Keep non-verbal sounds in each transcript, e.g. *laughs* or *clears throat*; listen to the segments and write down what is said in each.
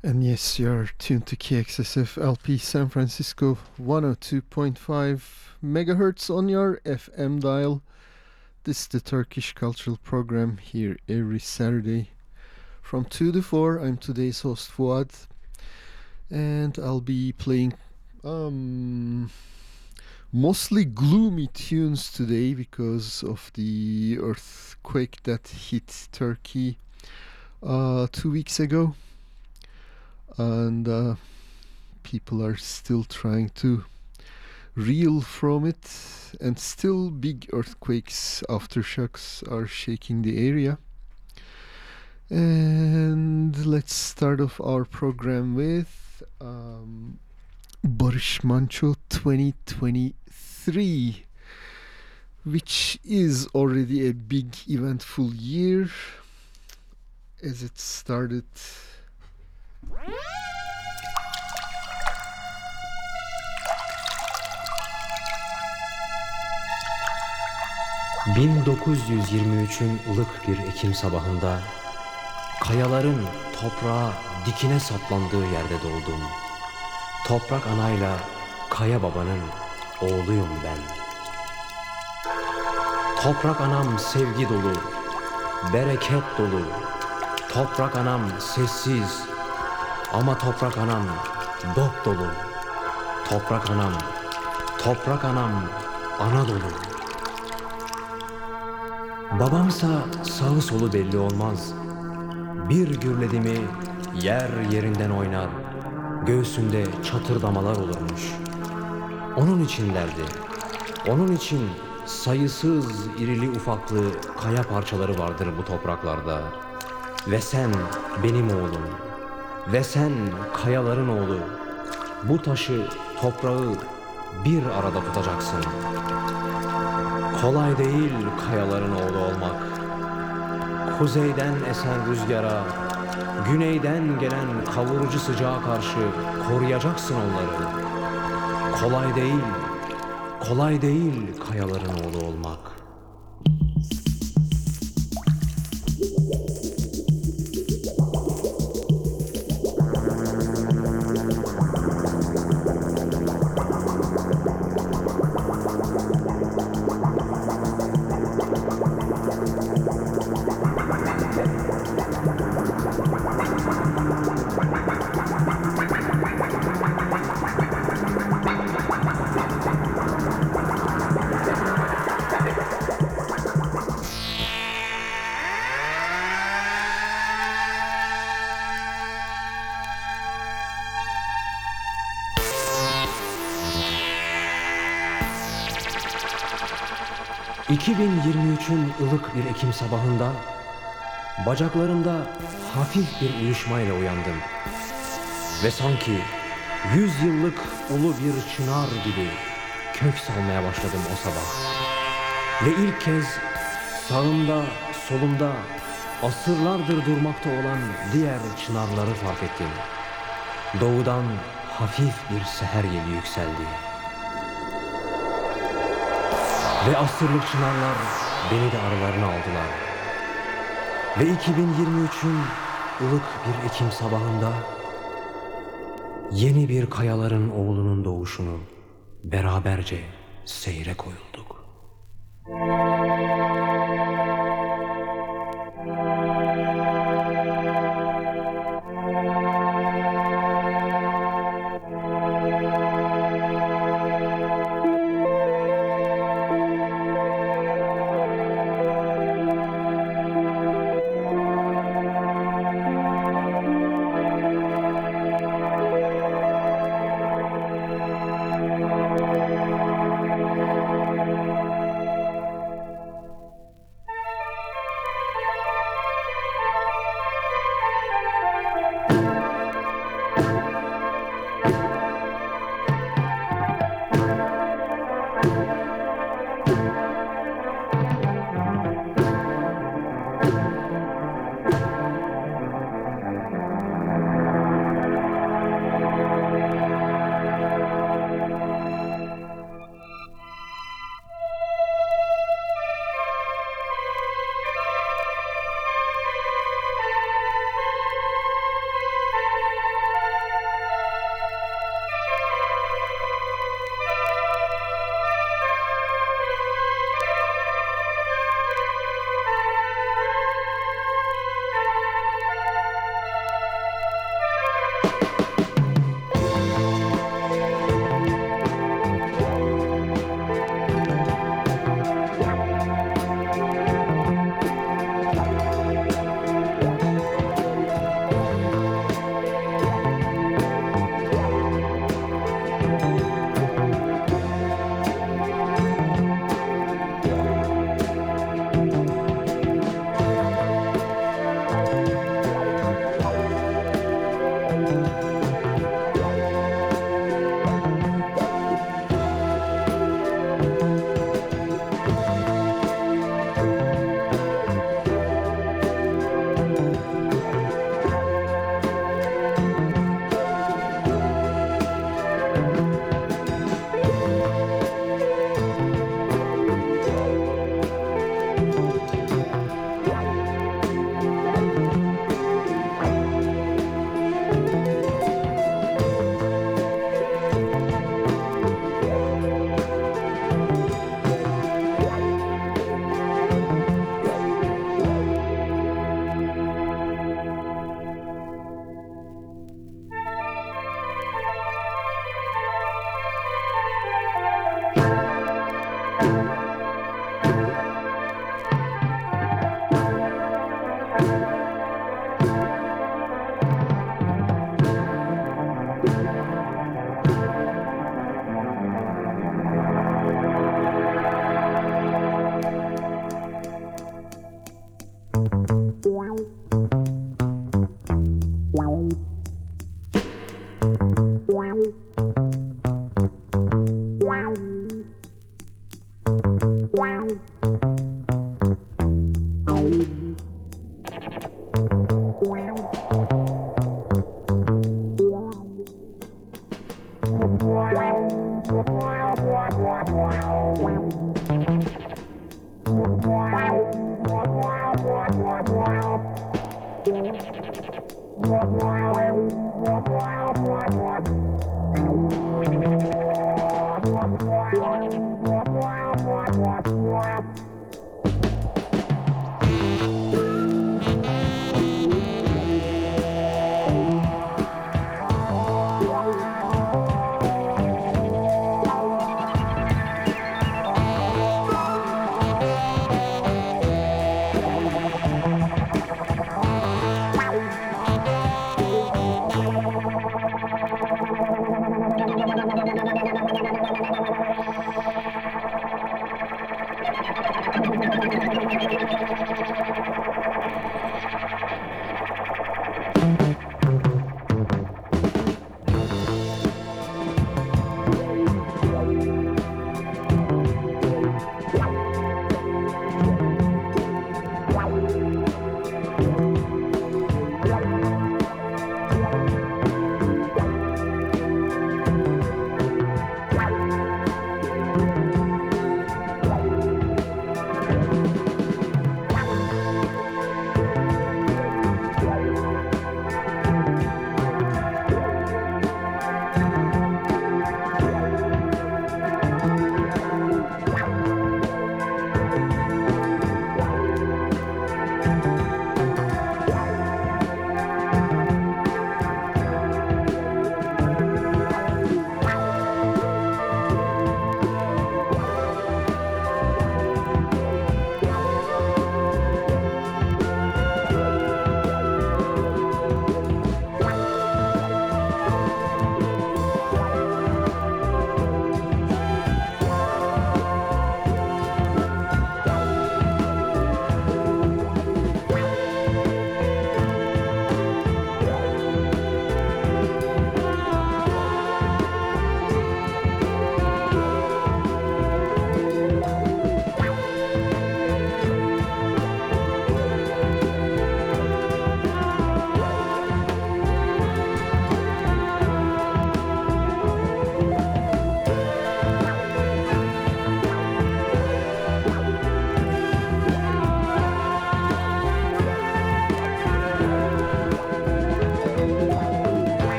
And yes, you're tuned to KXSF LP San Francisco 102.5 megahertz on your FM dial. This is the Turkish Cultural Program here every Saturday from 2 to 4. I'm today's host Fuad and I'll be playing um, mostly gloomy tunes today because of the earthquake that hit Turkey uh, two weeks ago and uh, people are still trying to reel from it and still big earthquakes aftershocks are shaking the area. And let's start off our program with um, Barış Manço 2023 which is already a big eventful year as it started 1923'ün ılık bir Ekim sabahında kayaların toprağa dikine saplandığı yerde doğdum. Toprak anayla kaya babanın oğluyum ben. Toprak anam sevgi dolu, bereket dolu. Toprak anam sessiz ama toprak anam dop dolu. Toprak anam, toprak anam ana dolu. Babamsa sağı solu belli olmaz. Bir gürledi mi yer yerinden oynar. Göğsünde çatırdamalar olurmuş. Onun için derdi. Onun için sayısız irili ufaklı kaya parçaları vardır bu topraklarda. Ve sen benim oğlum. Ve sen kayaların oğlu. Bu taşı, toprağı bir arada tutacaksın. Kolay değil kayaların oğlu olmak. Kuzeyden esen rüzgara, güneyden gelen kavurucu sıcağa karşı koruyacaksın onları. Kolay değil, kolay değil kayaların oğlu olmak. 2023'ün ılık bir Ekim sabahında bacaklarımda hafif bir uyuşmayla uyandım. Ve sanki yüz yıllık ulu bir çınar gibi kök salmaya başladım o sabah. Ve ilk kez sağımda, solumda asırlardır durmakta olan diğer çınarları fark ettim. Doğudan hafif bir seher yeli yükseldi. Ve asırlık çınarlar beni de aralarına aldılar. Ve 2023'ün ılık bir Ekim sabahında yeni bir kayaların oğlunun doğuşunu beraberce seyre koyulduk. çok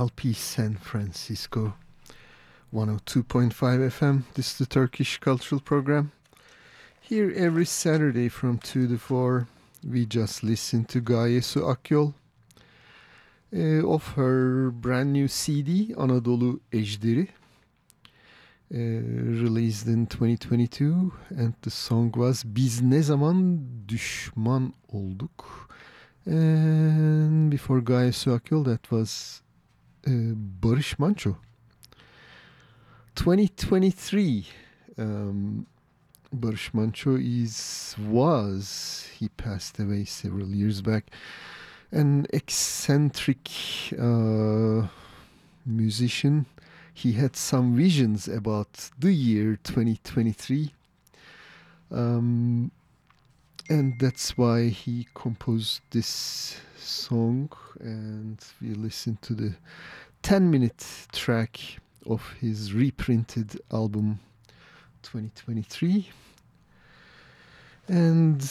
KXSFLP San Francisco 102.5 FM. This is the Turkish Cultural Program. Here every Saturday from 2 to 4, we just listen to Gaye Su Akyol uh, of her brand new CD, Anadolu Ejderi, uh, released in 2022. And the song was Biz Ne Zaman Düşman Olduk. And before Gaye Su Akyol, that was Barış Manço. 2023 um, Barış Manço is was he passed away several years back an eccentric uh, musician he had some visions about the year 2023 um, and that's why he composed this song. And we listen to the 10 minute track of his reprinted album 2023 and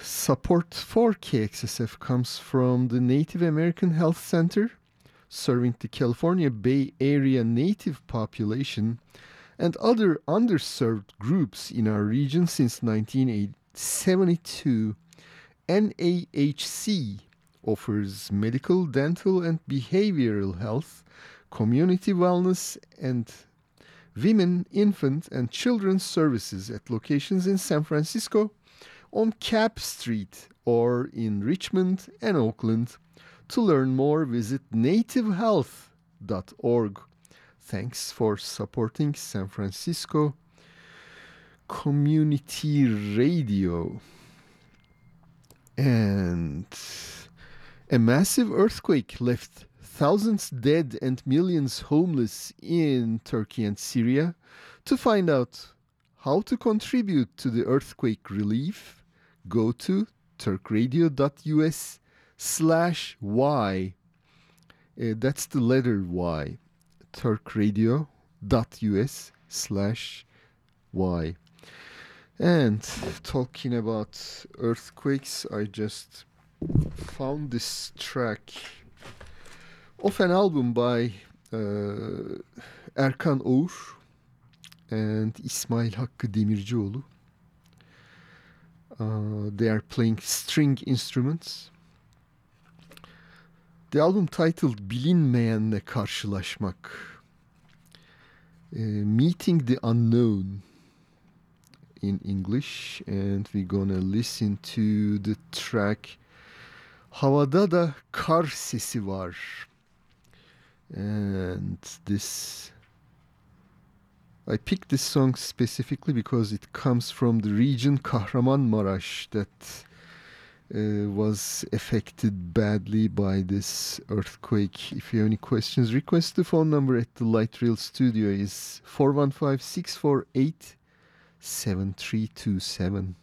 support for KXSF comes from the Native American Health Center serving the California Bay Area native population and other underserved groups in our region since 1972 NAHC offers medical, dental, and behavioral health, community wellness, and women, infant, and children's services at locations in San Francisco, on Capp Street, or in Richmond and Oakland. To learn more, visit nativehealth.org. Thanks for supporting San Francisco Community Radio. And a massive earthquake left thousands dead and millions homeless in Turkey and Syria. To find out how to contribute to the earthquake relief, go to turkradio.us slash y. Uh, that's the letter Y. turkradio.us slash y. And talking about earthquakes, I just found this track of an album by uh, Erkan Oğur and İsmail Hakkı Demircioğlu. Uh, they are playing string instruments. The album titled Bilinmeyenle Karşılaşmak. Uh, Meeting the Unknown in English and we're gonna listen to the track Havada da kar sesi var. And this I picked this song specifically because it comes from the region Kahramanmaraş that uh, was affected badly by this earthquake. If you have any questions, request the phone number at the Light Rail Studio is 415 648 7327.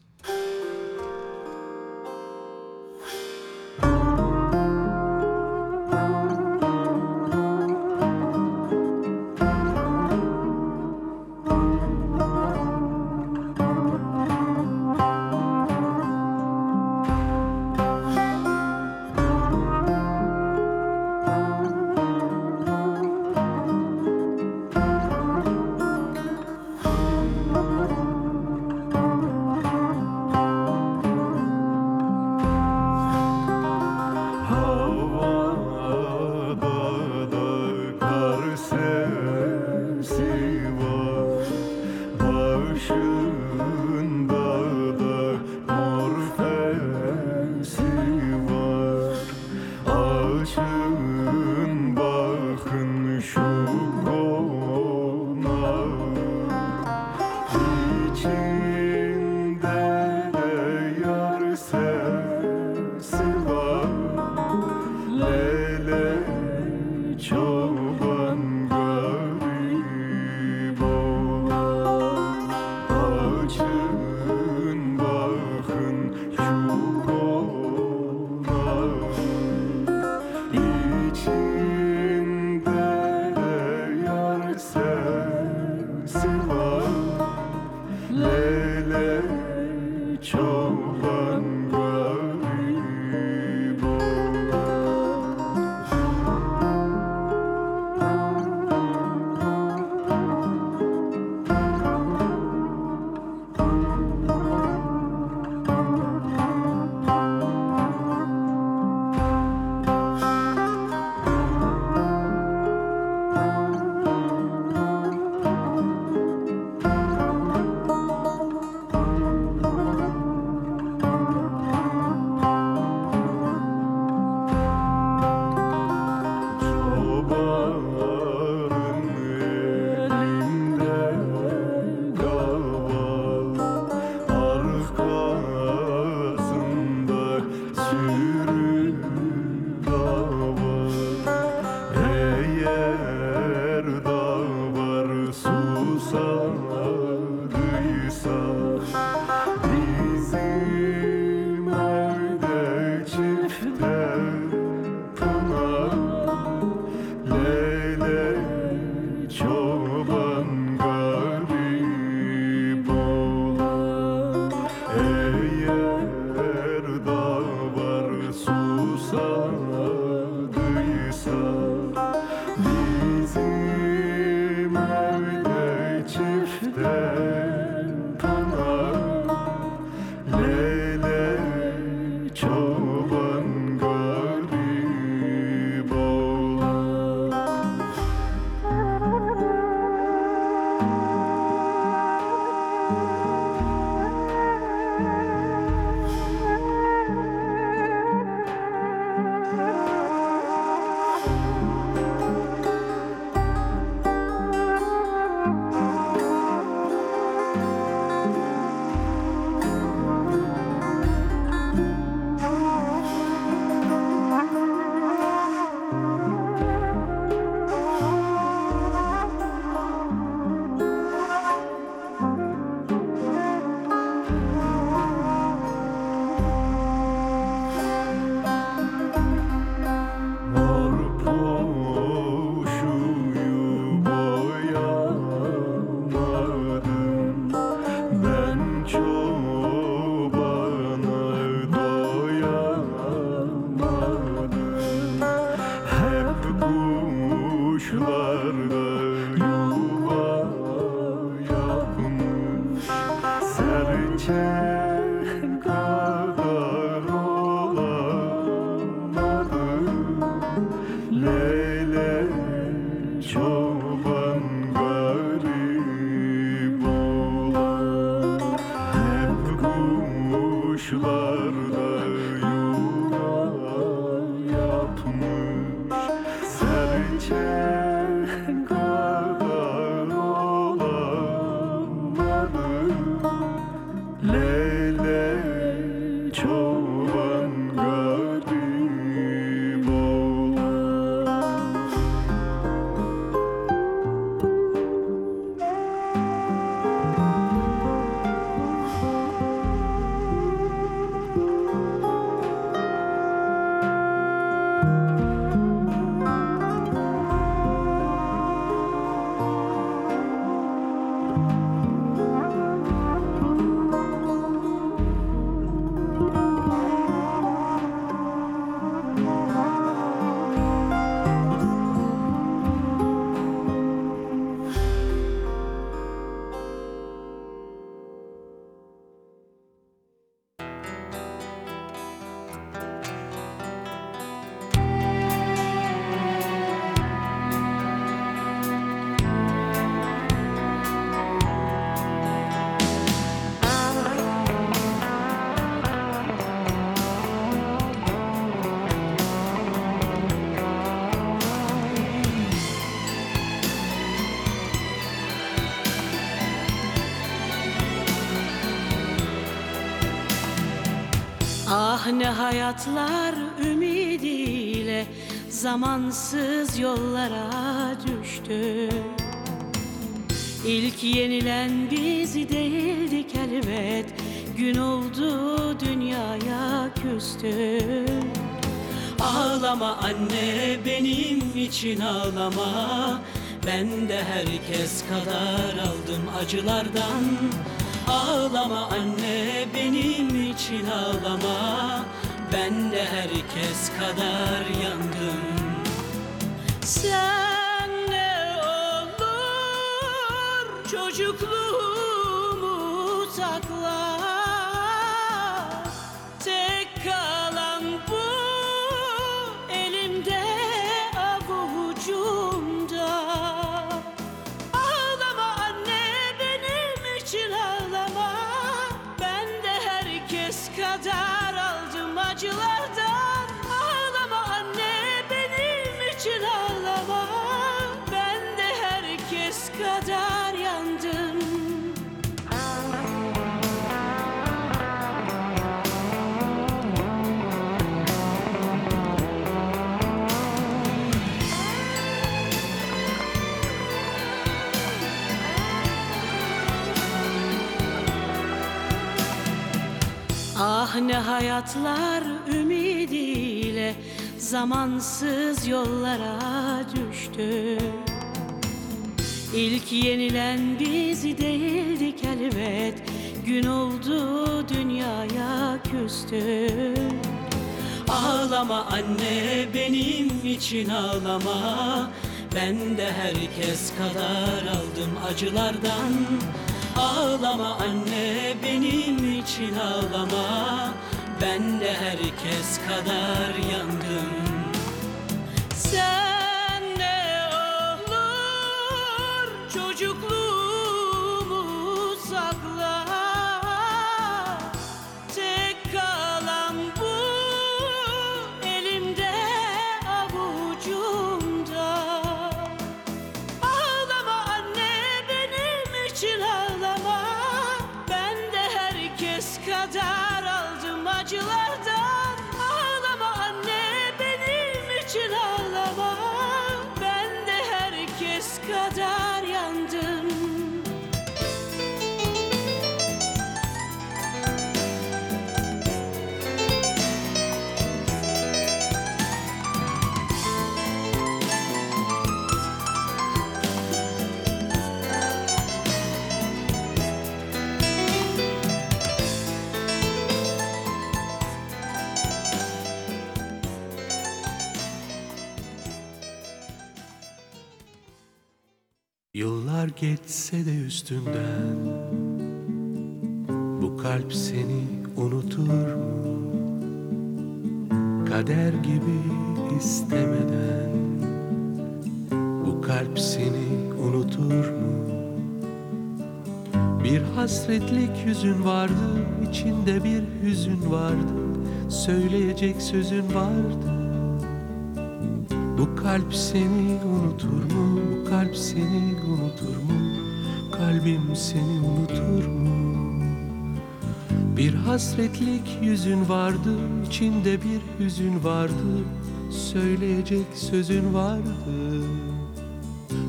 hayatlar ümidiyle zamansız yollara düştü. İlk yenilen biz değildik elbet Gün oldu dünyaya küstük Ağlama anne benim için ağlama. Ben de herkes kadar aldım acılardan. Ağlama anne benim için ağlama Ben de herkes kadar yandım Sen ne olur çocukluğumu Ah ne hayatlar ümidiyle zamansız yollara düştü. İlk yenilen biz değildik elbet Gün oldu dünyaya küstük Ağlama anne benim için ağlama. Ben de herkes kadar aldım acılardan. Ağlama anne benim için ağlama. Ben de herkes kadar yandım geçse de üstünden Bu kalp seni unutur mu? Kader gibi istemeden Bu kalp seni unutur mu? Bir hasretlik yüzün vardı içinde bir hüzün vardı Söyleyecek sözün vardı bu kalp seni unutur mu? Bu kalp seni unutur? Kalbim seni unutur mu? Bir hasretlik yüzün vardı, içinde bir hüzün vardı. Söyleyecek sözün vardı.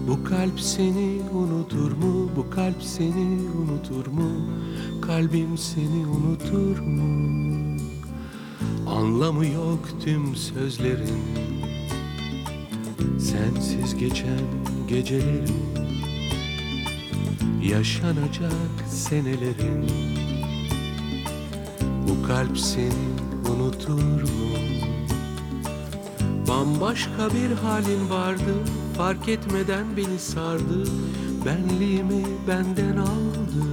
Bu kalp seni unutur mu? Bu kalp seni unutur mu? Kalbim seni unutur mu? Anlamı yok tüm sözlerin Sensiz geçen gecelerin Yaşanacak senelerin Bu kalp seni unutur mu? Bambaşka bir halin vardı Fark etmeden beni sardı Benliğimi benden aldı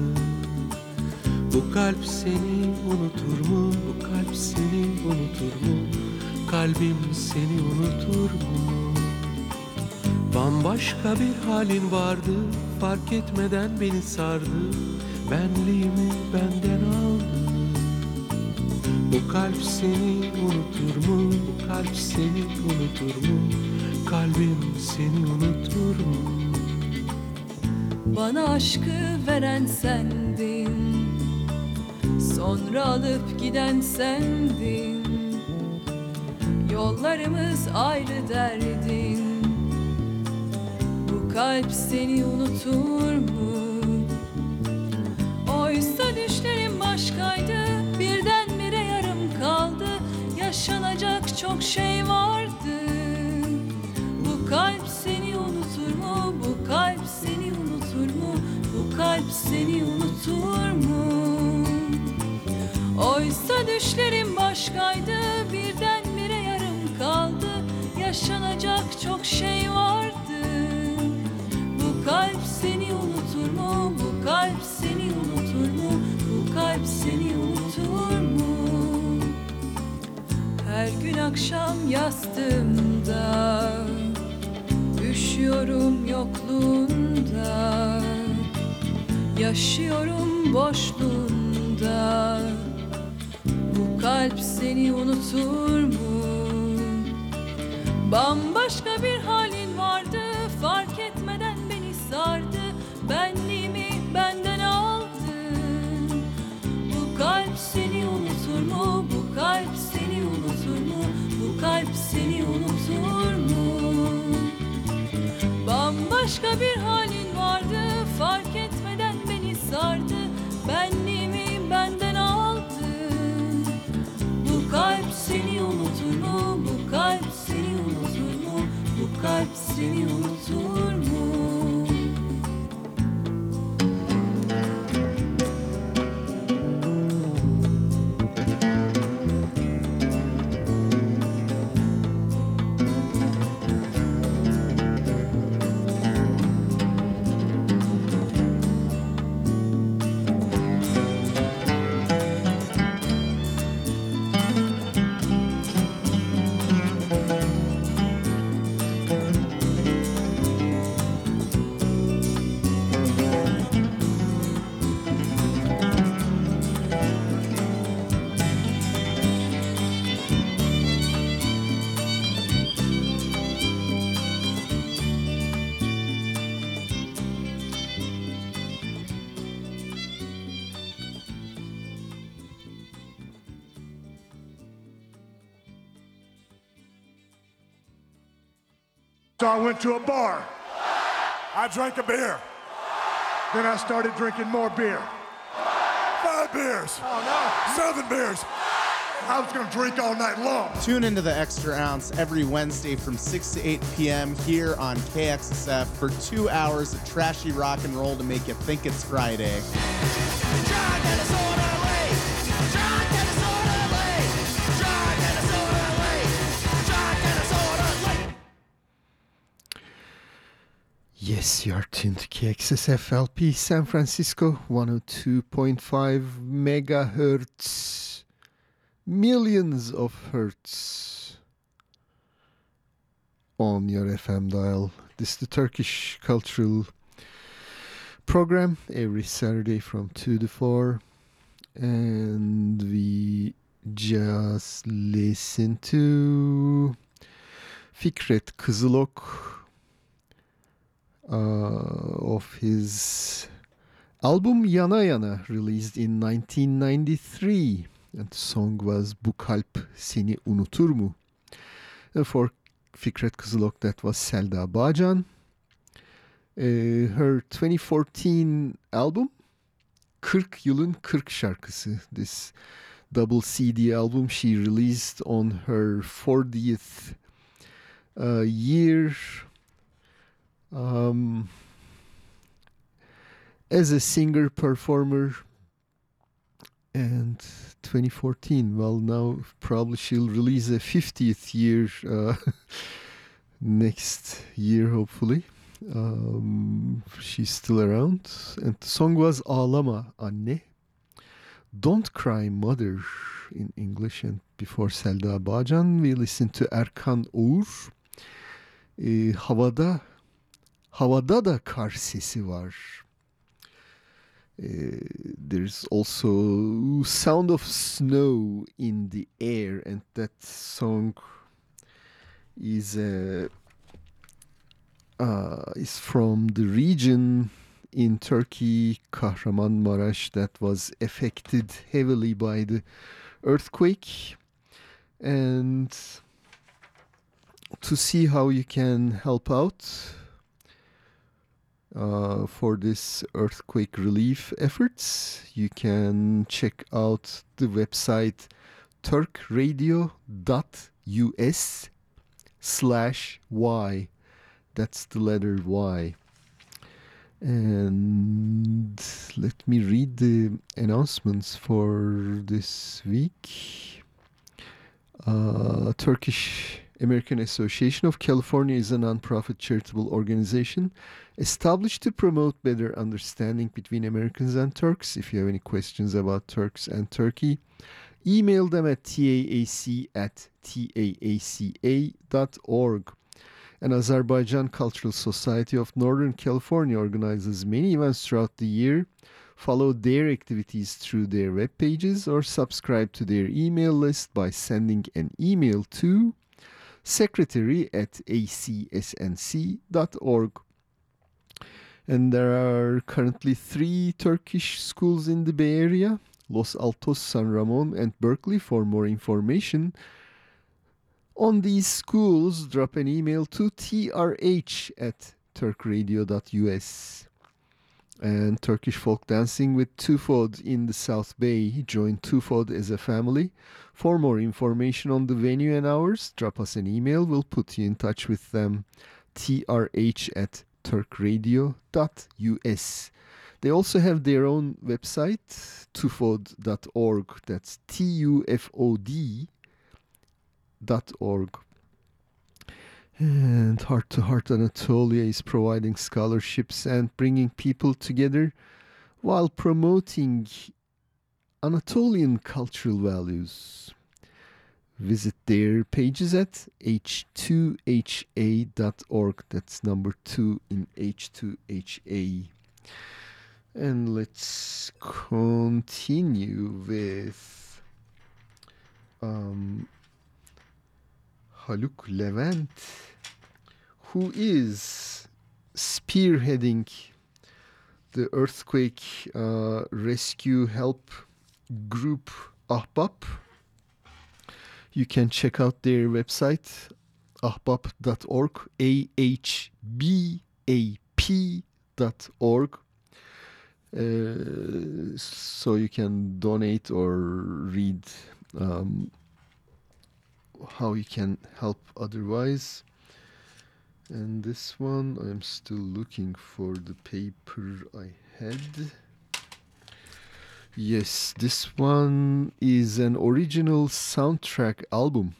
Bu kalp seni unutur mu? Bu kalp seni unutur mu? Kalbim seni unutur mu? Bambaşka bir halin vardı Fark etmeden beni sardı Benliğimi benden aldı Bu kalp seni unutur mu? Kalp seni unutur mu? Kalbim seni unutur mu? Bana aşkı veren sendin Son Sonra alıp giden sendin Yollarımız ayrı derdin Bu kalp seni unutur mu? Oysa düşlerim başkaydı Birdenbire yarım kaldı Yaşanacak çok şey vardı Bu kalp seni unutur mu? Bu kalp seni unutur mu? Bu kalp seni unutur mu? Oysa düşlerim başkaydı Birdenbire yarım kaldı Yaşanacak çok şey vardı unutur mu? Bu kalp seni unutur mu? Bu kalp seni unutur mu? Her gün akşam yastığımda Üşüyorum yokluğunda Yaşıyorum boşluğunda Bu kalp seni unutur mu? Bambaşka bir halin I went to a bar. I drank a beer. Then I started drinking more beer. Five beers. Oh, no. Seven beers. I was gonna drink all night long. Tune into the Extra Ounce every Wednesday from 6 to 8 p.m. here on KXSF for two hours of trashy rock and roll to make you think it's Friday. Yes, you're tuned to KXSF LP San Francisco 102.5 megahertz. Millions of hertz on your FM dial. This is the Turkish cultural program every Saturday from 2 to 4. And we just listen to Fikret Kızılok uh, of his album Yana Yana, released in 1993. And the song was Bu Kalp Seni Unutur Mu? And for Fikret Kızılok, that was Selda Bağcan. Uh, her 2014 album 40 yılın 40 şarkısı. This double CD album she released on her 40th uh, year um, as a singer performer and 2014 well now probably she'll release a 50th year uh, *laughs* next year hopefully. Um, she's still around. And the song was Ağlama Anne Don't Cry Mother in English. And before Selda Bağcan we listened to Erkan Oğur Ee, havada havada da kar sesi var. There's also sound of snow in the air, and that song is uh, uh, is from the region in Turkey, Kahramanmaraş, that was affected heavily by the earthquake. And to see how you can help out uh, for this earthquake relief efforts, you can check out the website turkradio.us slash y. That's the letter Y. And let me read the announcements for this week. Uh, Turkish American Association of California is a nonprofit charitable organization established to promote better understanding between Americans and Turks. If you have any questions about Turks and Turkey, email them at taac at taaca.org. An Azerbaijan Cultural Society of Northern California organizes many events throughout the year. Follow their activities through their web pages or subscribe to their email list by sending an email to secretary at acsnc.org. And there are currently three Turkish schools in the Bay Area Los Altos, San Ramon, and Berkeley. For more information on these schools, drop an email to trh at turkradio.us. And Turkish folk dancing with Tufod in the South Bay. Join Tufod as a family. For more information on the venue and hours, drop us an email. We'll put you in touch with them. trh at turkradio.us. They also have their own website, tufod.org. That's T U F O D dot org. And Heart to Heart Anatolia is providing scholarships and bringing people together while promoting Anatolian cultural values. Visit their pages at h2ha.org. That's number two in H2HA. And let's continue with um, Haluk Levent, who is spearheading the earthquake uh, rescue help group Ahbap. You can check out their website ahbap.org, A H B A P dot org. Uh, so you can donate or read um, how you can help otherwise. And this one, I'm still looking for the paper I had. Yes, this one is an original soundtrack album.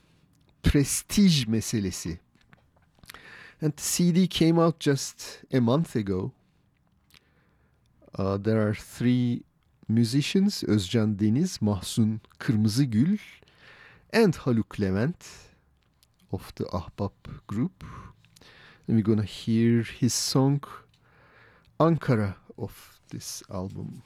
Prestij meselesi. And the CD came out just a month ago. Uh, there are three musicians, Özcan Deniz, Mahsun Kırmızıgül, and Haluk Levent of the Ahbap group. And we're gonna hear his song Ankara of this album.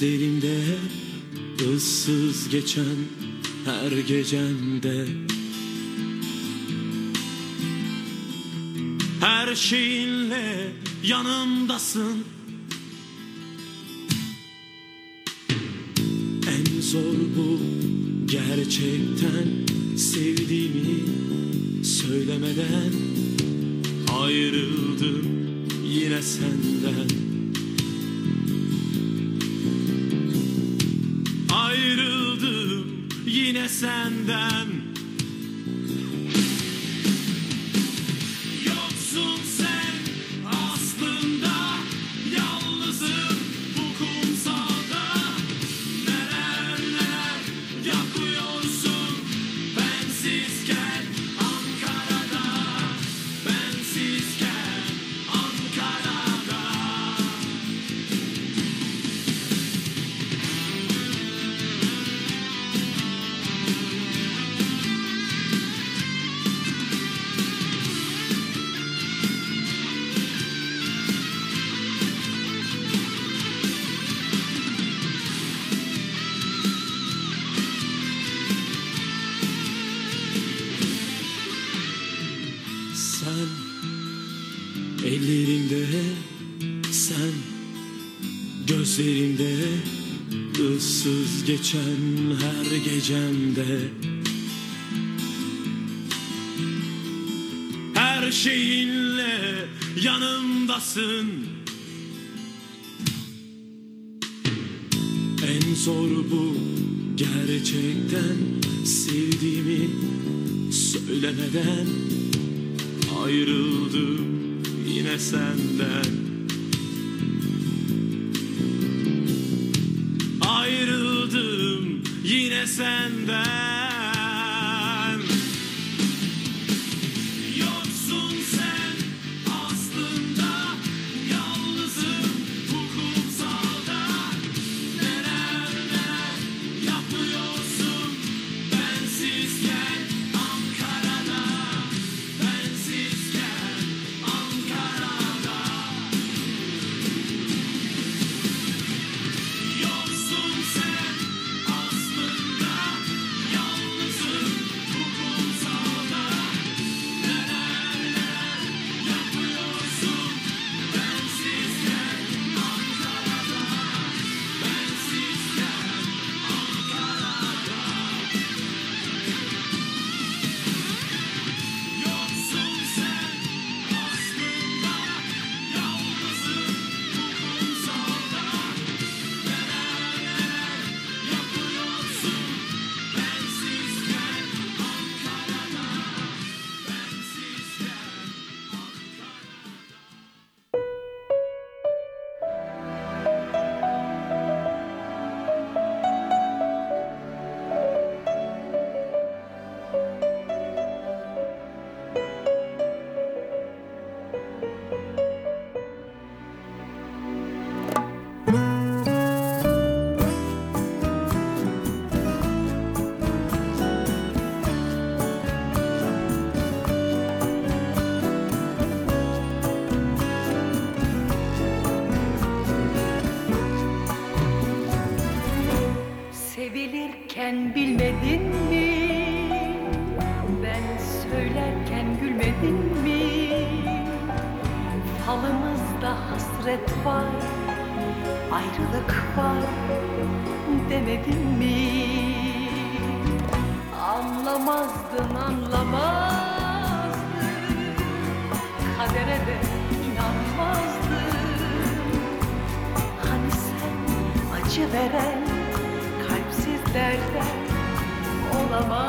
Gözlerimde ıssız geçen her gecemde her şeyinle yanımdasın. En zor bu gerçekten sevdiğimi söylemeden Ayrıldım yine senden yine geçen her gecemde. Her şeyinle yanımdasın. En zor bu gerçekten Sevdiğimi söylemeden Ayrıldım yine senden. and then ayrılık var demedim mi? Anlamazdın anlamazdın. Kadere de inanmazdın. Hani sen acı veren kalpsizlerden olamaz.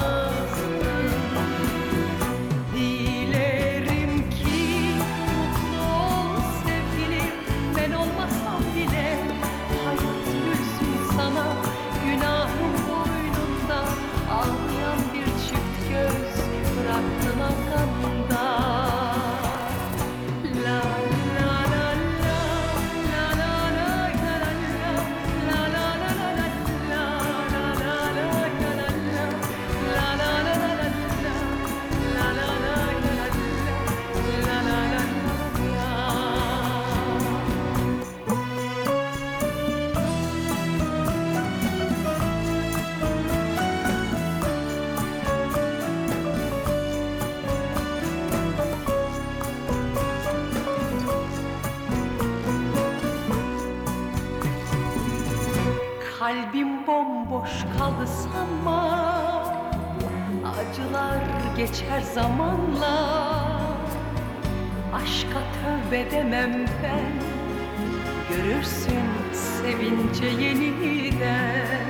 bilemem ben Görürsün sevince yeniden.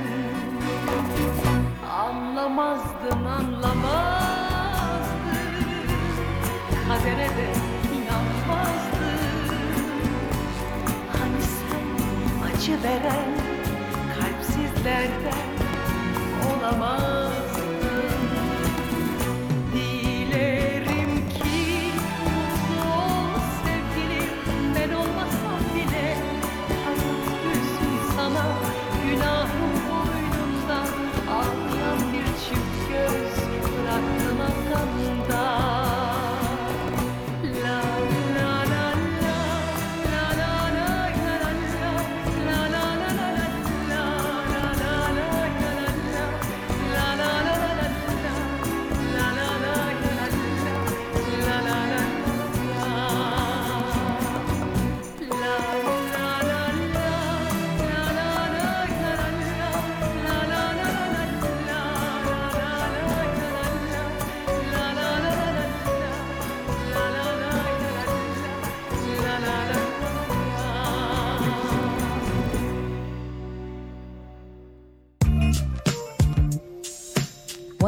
Anlamazdın anlamazdın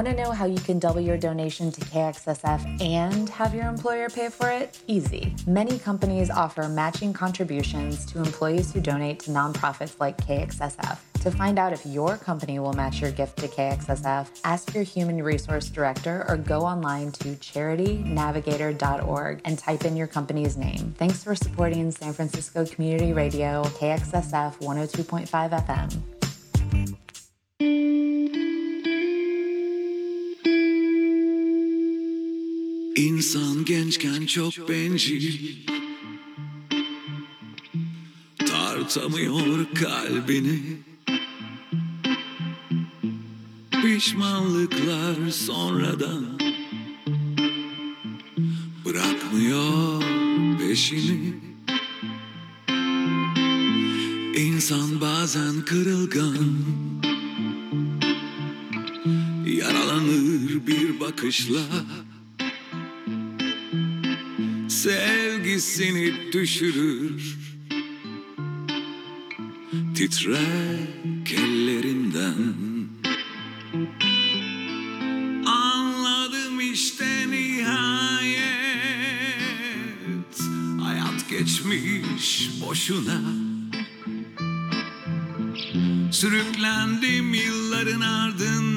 Want to know how you can double your donation to KXSF and have your employer pay for it? Easy. Many companies offer matching contributions to employees who donate to nonprofits like KXSF. To find out if your company will match your gift to KXSF, ask your human resource director or go online to charitynavigator.org and type in your company's name. Thanks for supporting San Francisco Community Radio, KXSF 102.5 FM. İnsan gençken çok bencil. Tartamıyor kalbini. Pişmanlıklar sonradan Bırakmıyor peşini. İnsan bazen kırılgan Yaralanır bir bakışla sevgisini düşürür. Titrek ellerinden. Anladım işte nihayet. Hayat geçmiş boşuna. Sürüklendim yılların ardından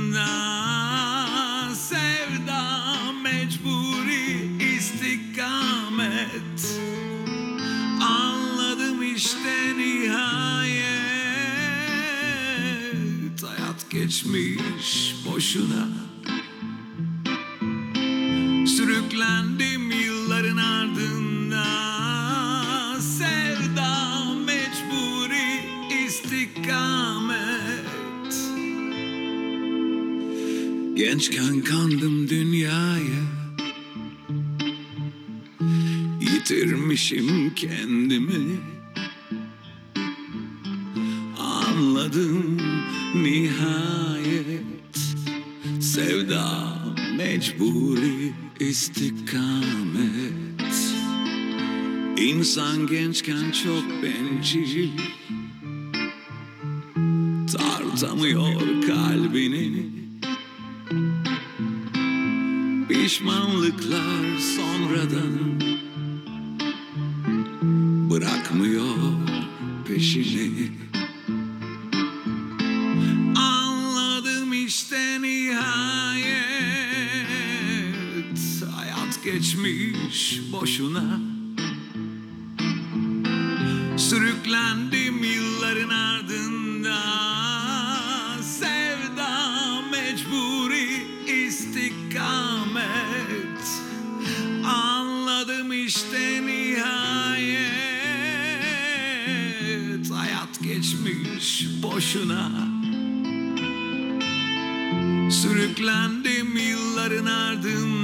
boşuna Sürüklendim yılların ardından Sevda mecburi istikamet. Gençken kandım dünyaya. Yitirmişim kendimi İnsan gençken çok bencil. Tartamıyor kalbini. Pişmanlıklar sonradan Bırakmıyor peşini. Anladım işte nihayet. Hayat geçmiş boşuna Sürüklendim yılların ardından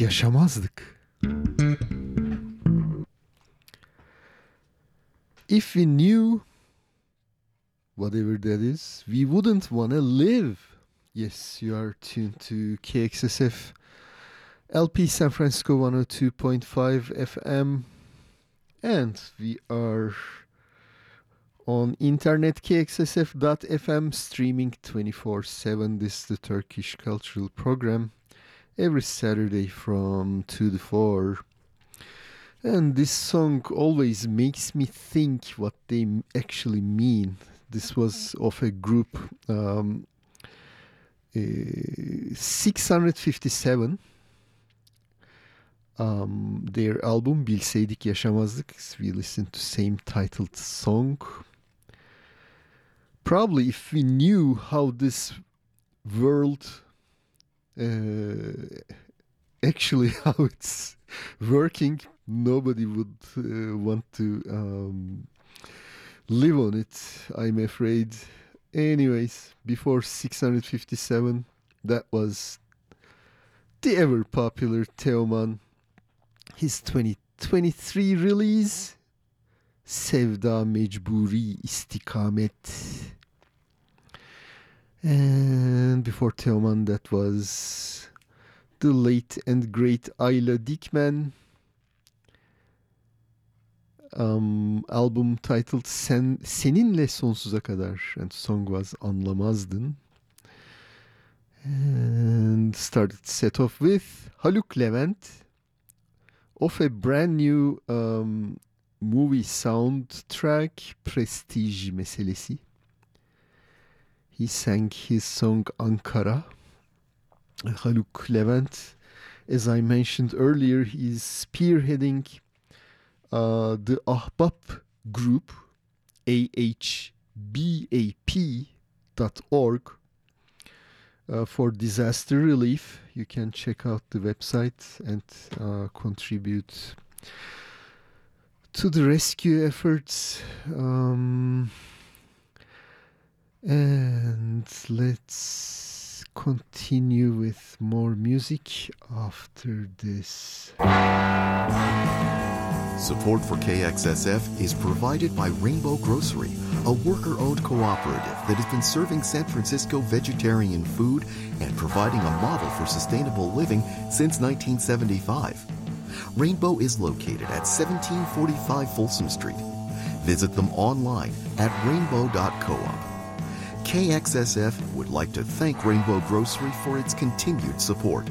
Yaşamazdık. If we knew whatever that is, we wouldn't wanna live. Yes, you are tuned to KXSF LP San Francisco 102.5 FM. And we are on internet kxsf.fm streaming 24/7 this is the Turkish cultural program every Saturday from 2 to 4 and this song always makes me think what they actually mean. This was of a group um, uh, 657 um, their album Bilseydik Yaşamazdık we listened to same titled song. Probably if we knew how this world actually *laughs* how it's working nobody would uh, want to um, live on it i'm afraid. Anyways before 657 that was the ever popular teoman. His 2023 release Sevda Mecburi İstikamet and before Teoman that was the late and great Ayla Dikmen um, album titled Sen, Seninle Sonsuza Kadar and song was Anlamazdın. And started set off with Haluk Levent of a brand new um, movie soundtrack Prestij Meselesi he sang his song Ankara Haluk Levent as I mentioned earlier he's spearheading uh, the Ahbap group ahbap.org uh, for disaster relief. You can check out the website and uh, contribute to the rescue efforts. Um, and let's continue with more music after this. Support for KXSF is provided by Rainbow Grocery, a worker owned cooperative that has been serving San Francisco vegetarian food and providing a model for sustainable living since 1975. Rainbow is located at 1745 Folsom Street. Visit them online at rainbow.coop. KXSF would like to thank Rainbow Grocery for its continued support.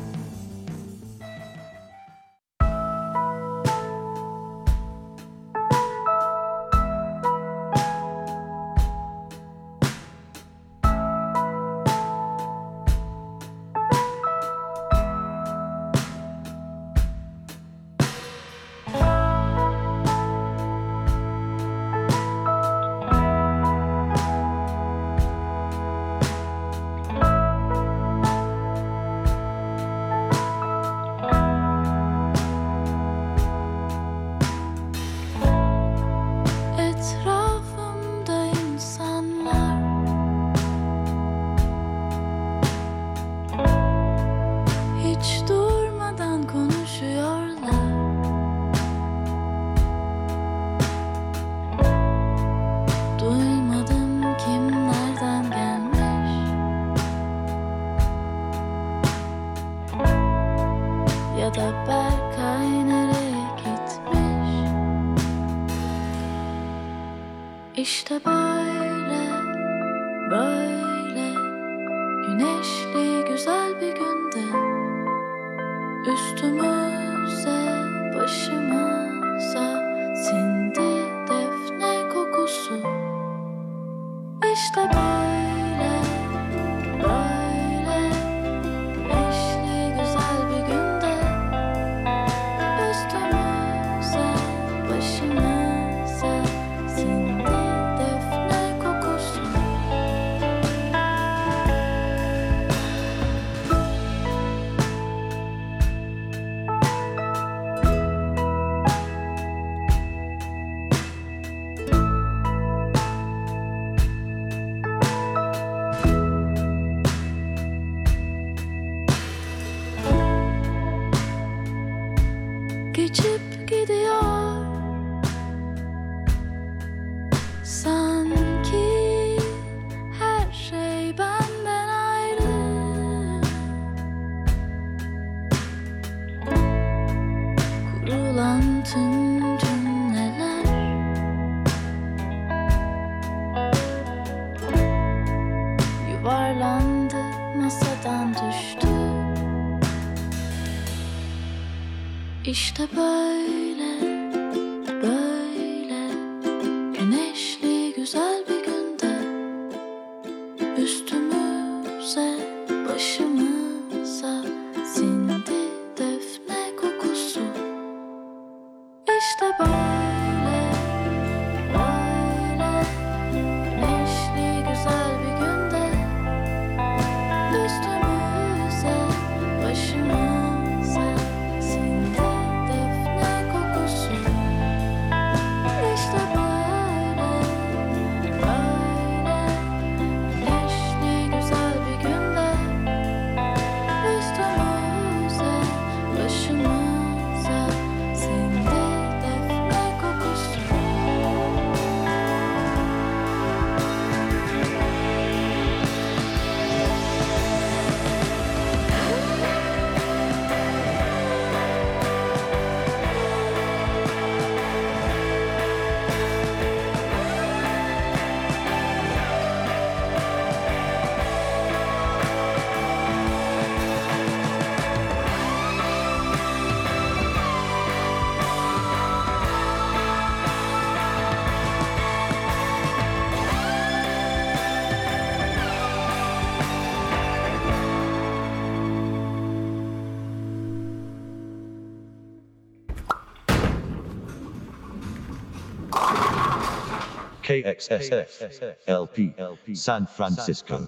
KXSF LP San Francisco.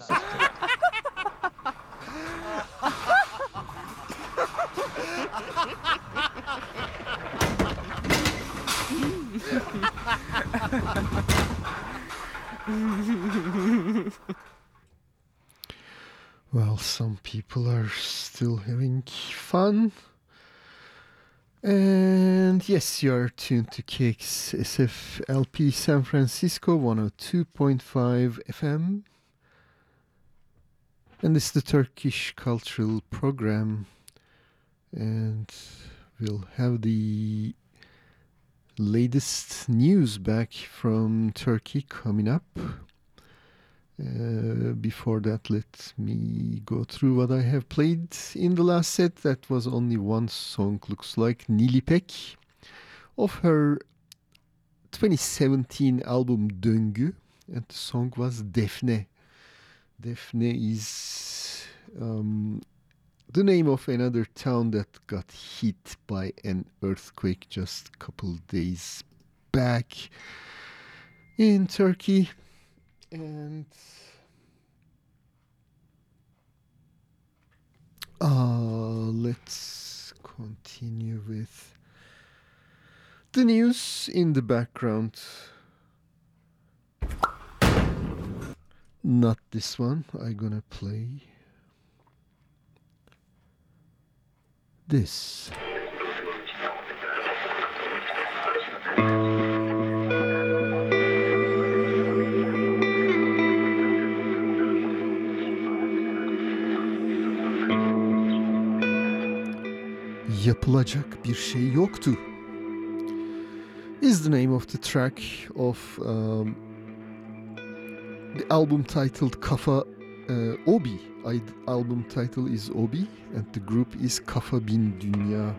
Well, some people are still having fun. And yes, you are tuned to KXSF LP San Francisco 102.5 FM. And this is the Turkish Cultural Program. And we'll have the latest news back from Turkey coming up. Uh, before that, let me go through what I have played in the last set. That was only one song, looks like Nilipek, of her 2017 album Döngü, and the song was Defne. Defne is um, the name of another town that got hit by an earthquake just a couple days back in Turkey and uh, let's continue with the news in the background. Not this one. I'm gonna play this. yapılacak bir şey yoktu. Is the name of the track of um, the album titled Kafa uh, Obi. I, album title is Obi and the group is Kafa Bin Dünya.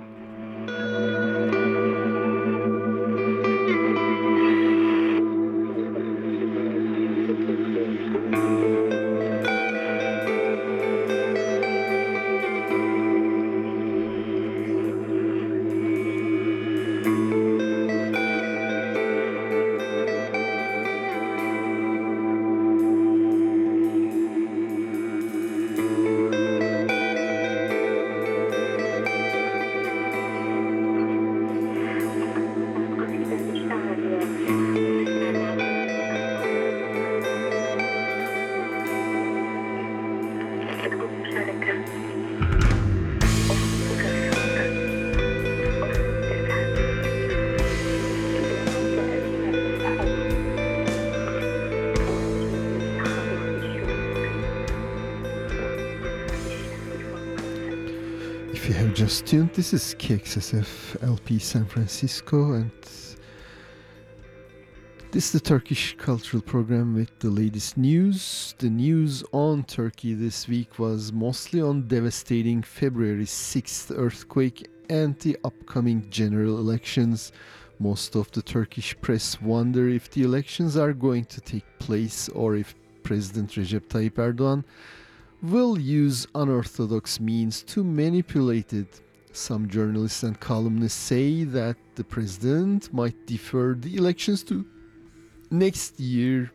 This is KXSF LP San Francisco, and this is the Turkish cultural program with the latest news. The news on Turkey this week was mostly on devastating February 6th earthquake and the upcoming general elections. Most of the Turkish press wonder if the elections are going to take place or if President Recep Tayyip Erdogan will use unorthodox means to manipulate it. Some journalists and columnists say that the president might defer the elections to next year.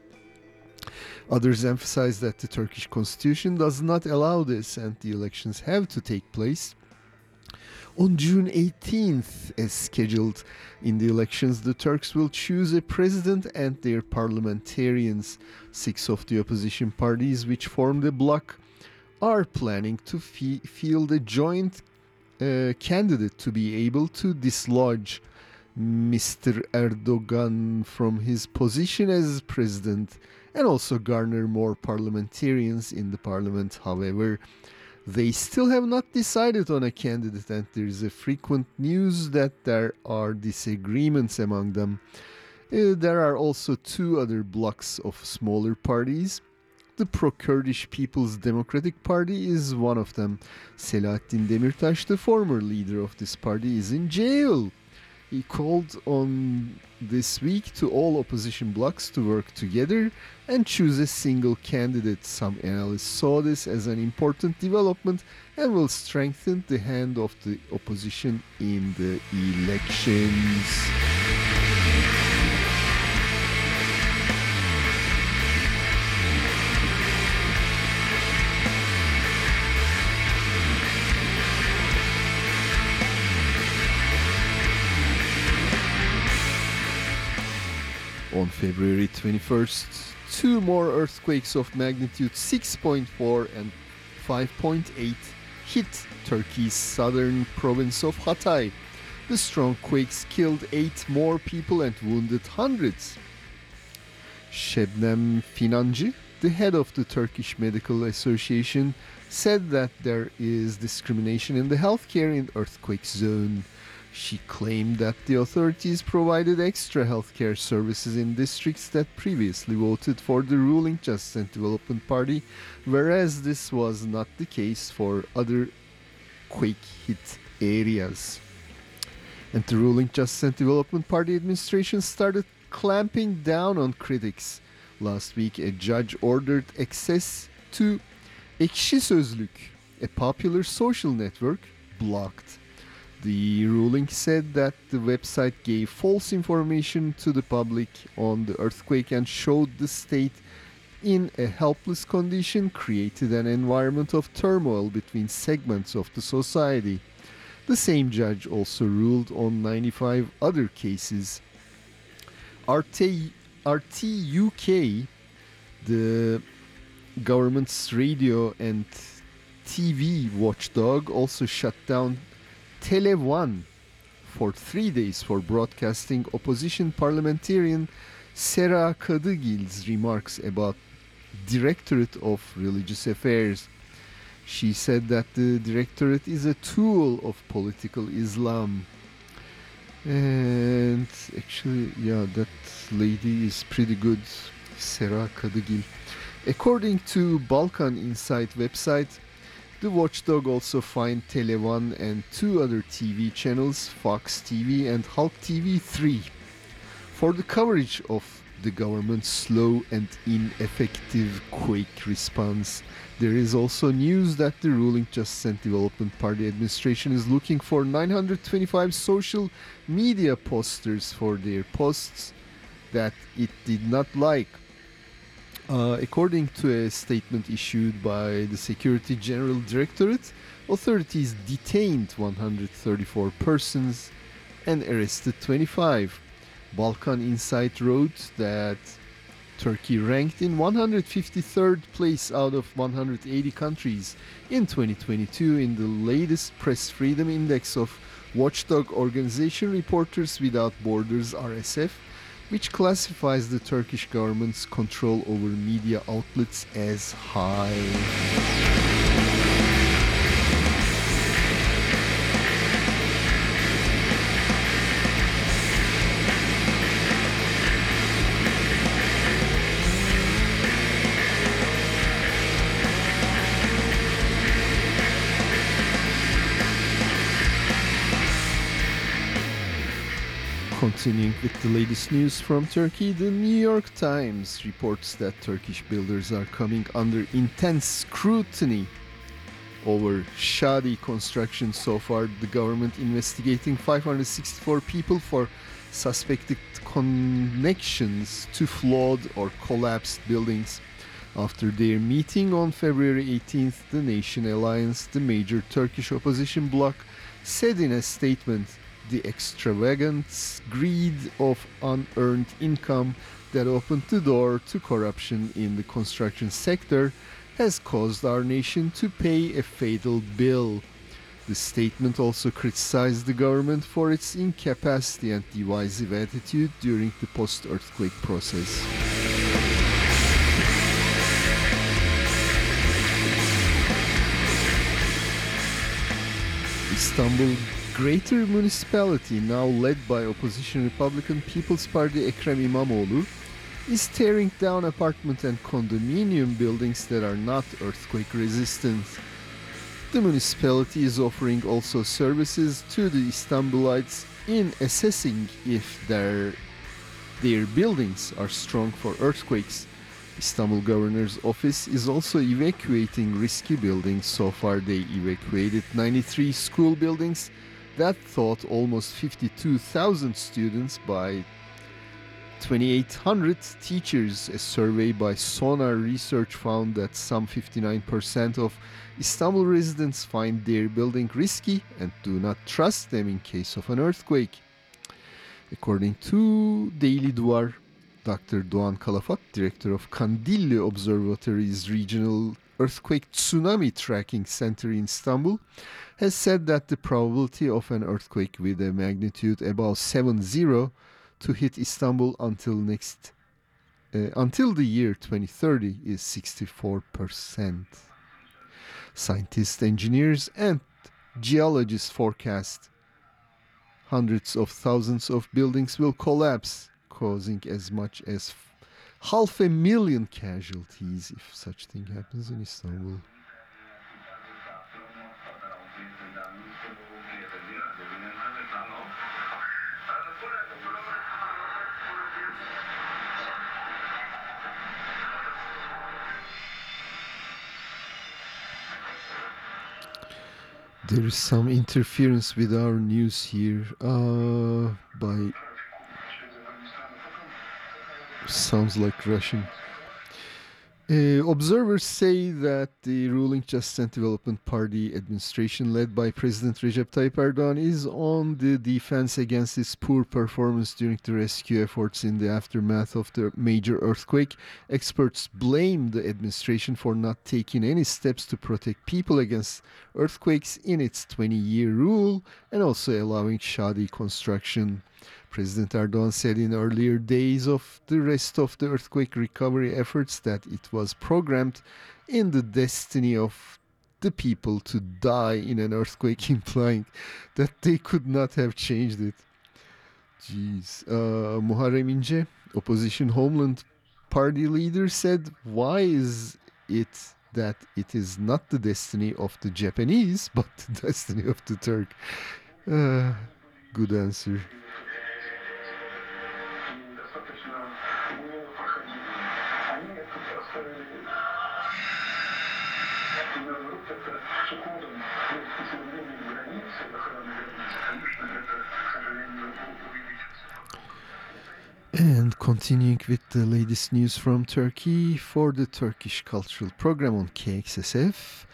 Others emphasize that the Turkish constitution does not allow this and the elections have to take place. On June 18th, as scheduled in the elections, the Turks will choose a president and their parliamentarians. Six of the opposition parties, which form the bloc, are planning to field a joint candidate to be able to dislodge Mr. Erdogan from his position as president and also garner more parliamentarians in the parliament. However, they still have not decided on a candidate, and there is a frequent news that there are disagreements among them. Uh, there are also two other blocks of smaller parties. The pro-Kurdish People's Democratic Party is one of them. Selahattin Demirtas, the former leader of this party, is in jail. He called on this week to all opposition blocs to work together and choose a single candidate. Some analysts saw this as an important development and will strengthen the hand of the opposition in the elections. On February 21st, two more earthquakes of magnitude 6.4 and 5.8 hit Turkey's southern province of Hatay. The strong quakes killed eight more people and wounded hundreds. Şebnem Fincancı, the head of the Turkish Medical Association, said that there is discrimination in the healthcare in earthquake zone. She claimed that the authorities provided extra healthcare services in districts that previously voted for the ruling Justice and Development Party, whereas this was not the case for other quake hit areas. And the ruling Justice and Development Party administration started clamping down on critics. Last week, a judge ordered access to Ekşi Sözlük, a popular social network, blocked. The ruling said that the website gave false information to the public on the earthquake and showed the state in a helpless condition, created an environment of turmoil between segments of the society. The same judge also ruled on 95 other cases. RT, RT UK, the government's radio and TV watchdog, also shut down Tele One for three days for broadcasting opposition parliamentarian Sera Kadıgil's remarks about Directorate of Religious Affairs. She said that the Directorate is a tool of political Islam. And actually, yeah, that lady is pretty good, Sera Kadıgil. According to Balkan Insight website, the watchdog also fined Tele1 and two other TV channels, Fox TV and Halk TV 3, for the coverage of the government's slow and ineffective quake response. There is also news that the ruling Justice and Development Party administration is looking for 925 social media posters for their posts that it did not like. Uh, according to a statement issued by the Security General Directorate, authorities detained 134 persons and arrested 25. Balkan Insight wrote that Turkey ranked in 153rd place out of 180 countries in 2022 in the latest Press Freedom Index of watchdog organization Reporters Without Borders RSF, which classifies the Turkish government's control over media outlets as high. Continuing with the latest news from Turkey, the New York Times reports that Turkish builders are coming under intense scrutiny over shoddy construction so far. The government investigating 564 people for suspected connections to flawed or collapsed buildings. After their meeting on February 18th, the Nation Alliance, the major Turkish opposition bloc, said in a statement the extravagant greed of unearned income that opened the door to corruption in the construction sector has caused our nation to pay a fatal bill. The statement also criticized the government for its incapacity and divisive attitude during the post earthquake process. Istanbul Greater Municipality, now led by opposition Republican People's Party Ekrem İmamoğlu, is tearing down apartment and condominium buildings that are not earthquake resistant. The municipality is offering also services to the Istanbulites in assessing if their their buildings are strong for earthquakes. Istanbul Governor's Office is also evacuating risky buildings. So far, they evacuated 93 school buildings that taught almost 52,000 students by 2,800 teachers. A survey by Sonar Research found that some 59% of Istanbul residents find their building risky and do not trust them in case of an earthquake. According to Daily Duvar, Dr. Doğan Kalafat, director of Kandilli Observatory's regional earthquake tsunami tracking center in Istanbul, has said that the probability of an earthquake with a magnitude above 7.0 to hit Istanbul until next uh, until the year 2030 is 64%. Scientists, engineers, and geologists forecast hundreds of thousands of buildings will collapse, causing as much as half a million casualties if such thing happens in Istanbul. There is some interference with our news here uh, by sounds like Russian. Uh, observers say that the ruling Justice and Development Party administration, led by President Recep Tayyip Erdogan, is on the defense against its poor performance during the rescue efforts in the aftermath of the major earthquake. Experts blame the administration for not taking any steps to protect people against earthquakes in its 20 year rule and also allowing shoddy construction. President Erdogan said in earlier days of the rest of the earthquake recovery efforts that it was programmed in the destiny of the people to die in an earthquake, *laughs* implying that they could not have changed it. Jeez. Uh, Muharrem İnce, opposition Homeland Party leader, said, Why is it that it is not the destiny of the Japanese, *laughs* but the destiny of the Turk? Uh, good answer. And continuing with the latest news from Turkey for the Turkish Cultural Program on KXSF.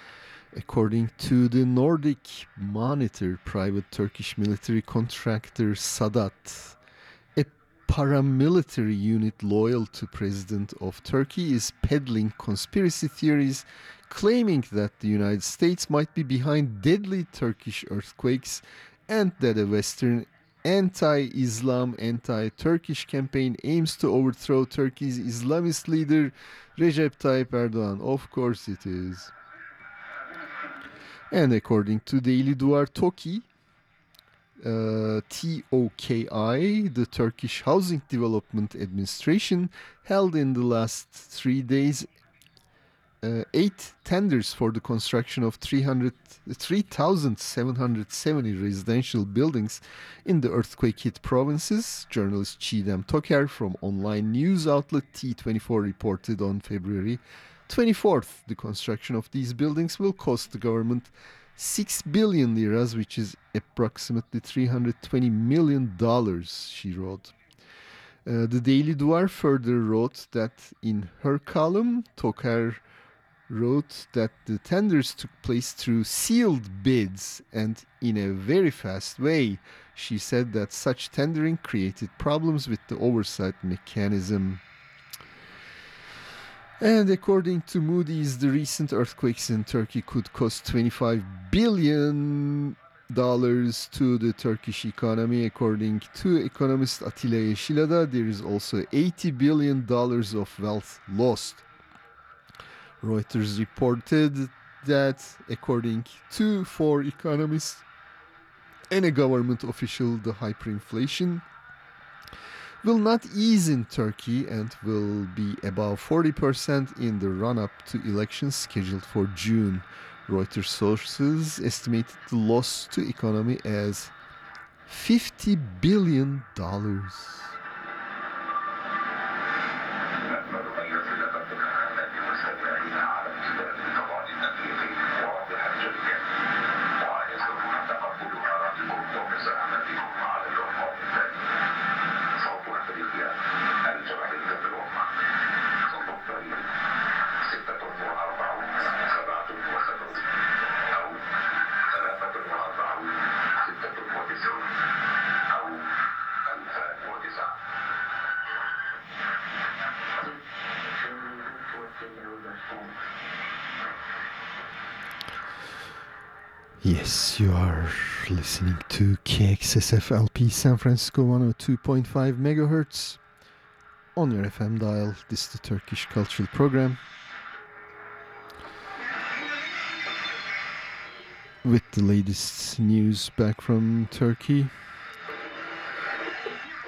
According to the Nordic Monitor, private Turkish military contractor Sadat, a paramilitary unit loyal to President of Turkey, is peddling conspiracy theories claiming that the United States might be behind deadly Turkish earthquakes and that a Western anti-Islam, anti-Turkish campaign aims to overthrow Turkey's Islamist leader Recep Tayyip Erdogan. Of course it is. And according to Daily Duvar Toki, uh, TOKI, the Turkish Housing Development Administration, held in the last three days uh, eight tenders for the construction of 300 3,770 residential buildings in the earthquake hit provinces. Journalist Çiğdem Toker from online news outlet T24 reported on February 24th the construction of these buildings will cost the government 6 billion liras, which is approximately 320 million dollars, she wrote. Uh, the Daily Duvar further wrote that in her column, Toker wrote that the tenders took place through sealed bids and in a very fast way. She said that such tendering created problems with the oversight mechanism. And according to Moody's, the recent earthquakes in Turkey could cost 25 billion dollars to the Turkish economy. According to economist Atilla Yeşilada, there is also 80 billion dollars of wealth lost. Reuters reported that, according to four economists and a government official, the hyperinflation will not ease in Turkey and will be above 40% in the run up to elections scheduled for June. Reuters sources estimated the loss to economy as 50 billion listening to KXSF LP San Francisco 102.5 megahertz on your FM dial. This is the Turkish Cultural Program. With the latest news back from Turkey.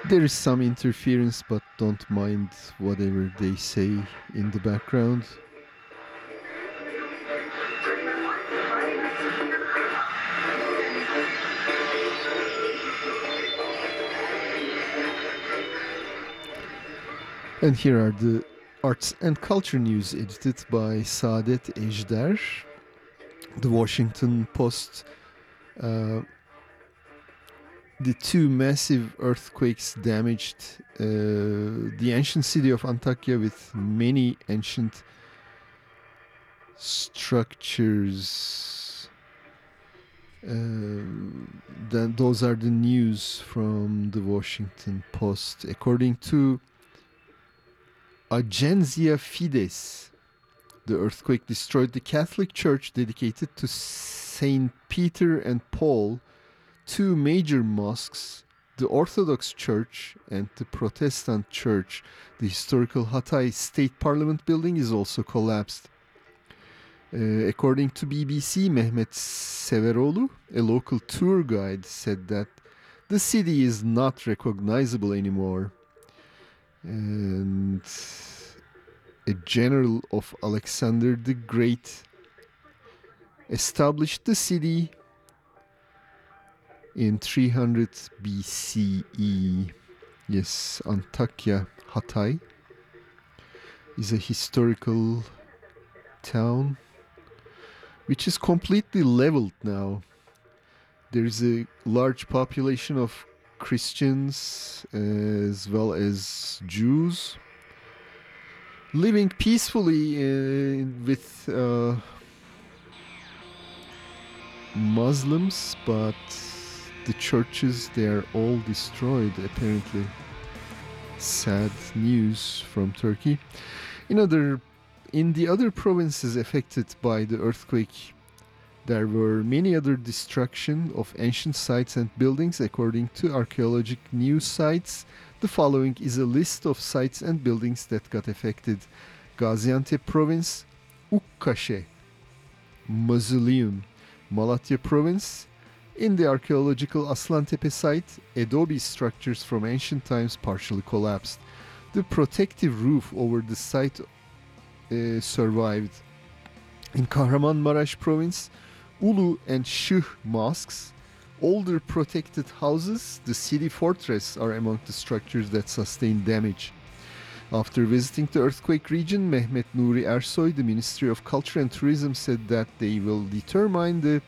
There is some interference, but don't mind whatever they say in the background. And here are the arts and culture news edited by Saadet Ejder. The Washington Post. Uh, the two massive earthquakes damaged uh, the ancient city of Antakya with many ancient structures. Uh, then those are the news from the Washington Post. According to Agenzia Fides, the earthquake destroyed the Catholic Church dedicated to Saint Peter and Paul, two major mosques, the Orthodox Church and the Protestant Church. The historical Hatay State Parliament building is also collapsed. Uh, according to BBC, Mehmet Severolu, a local tour guide, said that the city is not recognizable anymore. And a general of Alexander the Great established the city in 300 BCE. Yes, Antakya, Hatay is a historical town which is completely leveled now. There is a large population of Christians as well as Jews living peacefully uh, with uh, Muslims, but the churches they are all destroyed apparently. Sad news from Turkey. In other in the other provinces affected by the earthquake there were many other destruction of ancient sites and buildings according to archaeologic news sites. The following is a list of sites and buildings that got affected. Gaziantep province, Ukkaşe Mausoleum, Malatya province, in the archaeological Aslantepe site, adobe structures from ancient times partially collapsed. The protective roof over the site uh, survived. In Kahramanmaraş province, Ulu and Şıh mosques, older protected houses, the city fortress are among the structures that sustained damage. After visiting the earthquake region, Mehmet Nuri Ersoy, the Ministry of Culture and Tourism, said that they will determine the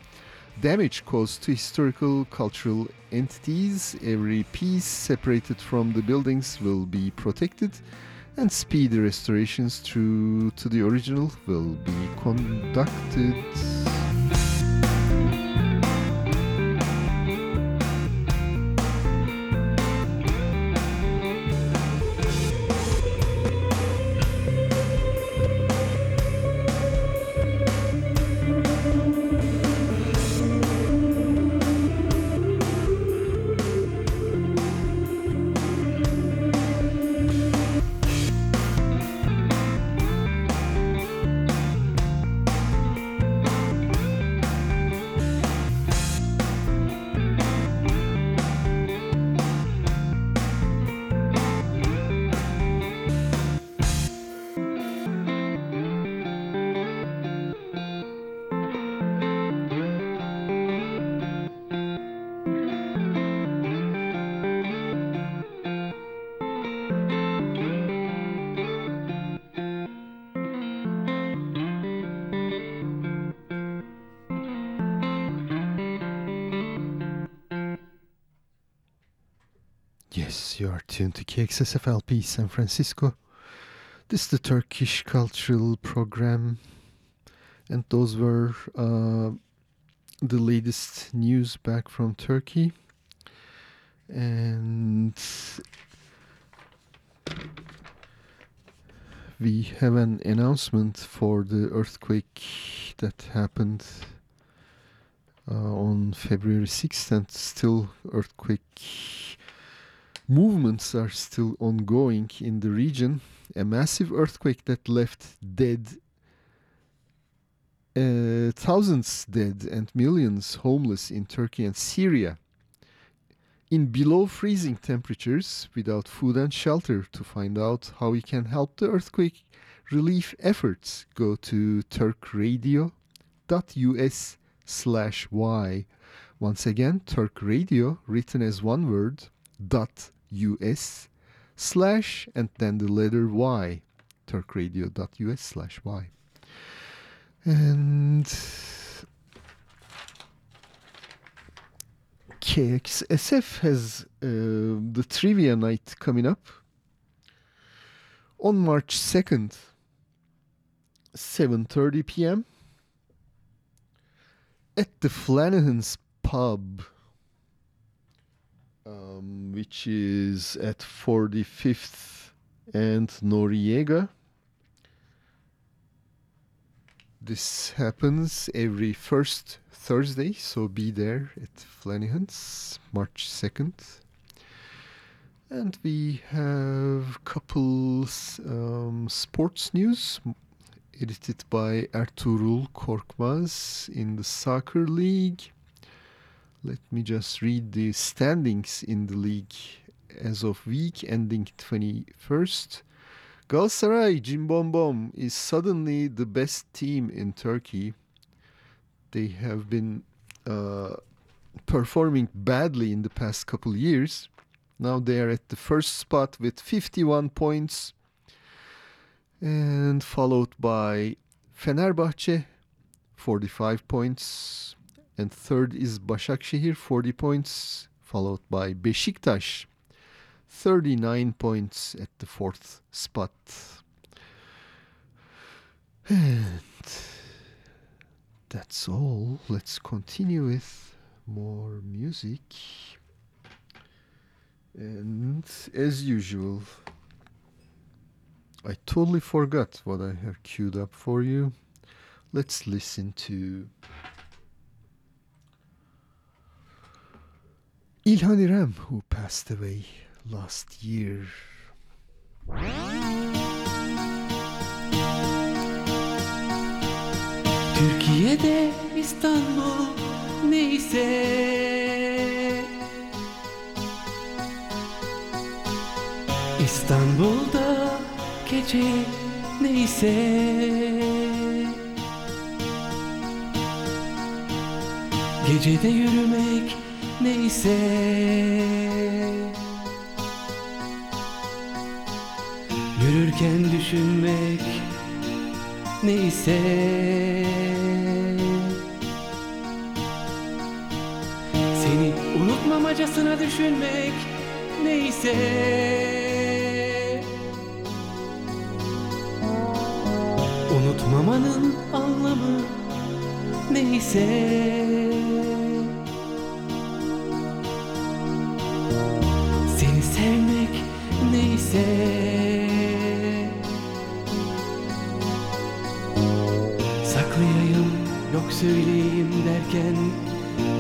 damage caused to historical cultural entities. Every piece separated from the buildings will be protected and speedy restorations true to the original will be conducted. To KXSFLP San Francisco. This is the Turkish Cultural Program, and those were uh, the latest news back from Turkey. And we have an announcement for the earthquake that happened uh, on February 6th, and still earthquake movements are still ongoing in the region. A massive earthquake that left dead uh, thousands dead and millions homeless in Turkey and Syria in below freezing temperatures without food and shelter. To find out how we can help the earthquake relief efforts, go to turkradio.us slash y. Once again, Turk Radio, written as one word, dot us slash and then the letter y. turkradio.us slash y. And KXSF has uh, the trivia night coming up on March 2nd, 7:30 p.m. at the Flanagan's Pub, um, which is at 45th and Noriega. This happens every first Thursday, so be there at Flanagan's, March 2nd. And we have couple um, sports news edited by Ertuğrul Korkmaz in the soccer league. Let me just read the standings in the league as of week ending 21st. Galatasaray Cimbom is suddenly the best team in Turkey. They have been uh, performing badly in the past couple years. Now they are at the first spot with 51 points and followed by Fenerbahçe 45 points and third is Başakşehir 40 points followed by Beşiktaş 39 points at the fourth spot. And that's all. Let's continue with more music. And as usual, I totally forgot what I have queued up for you. Let's listen to İlhan İrem, who passed away last year. Türkiye'de İstanbul neyse İstanbul'da gece neyse Gecede yürümek neyse. Yürürken düşünmek neyse. Seni unutmamacasına düşünmek neyse. Unutmamanın anlamı neyse neyse. Saklayayım yok söyleyeyim derken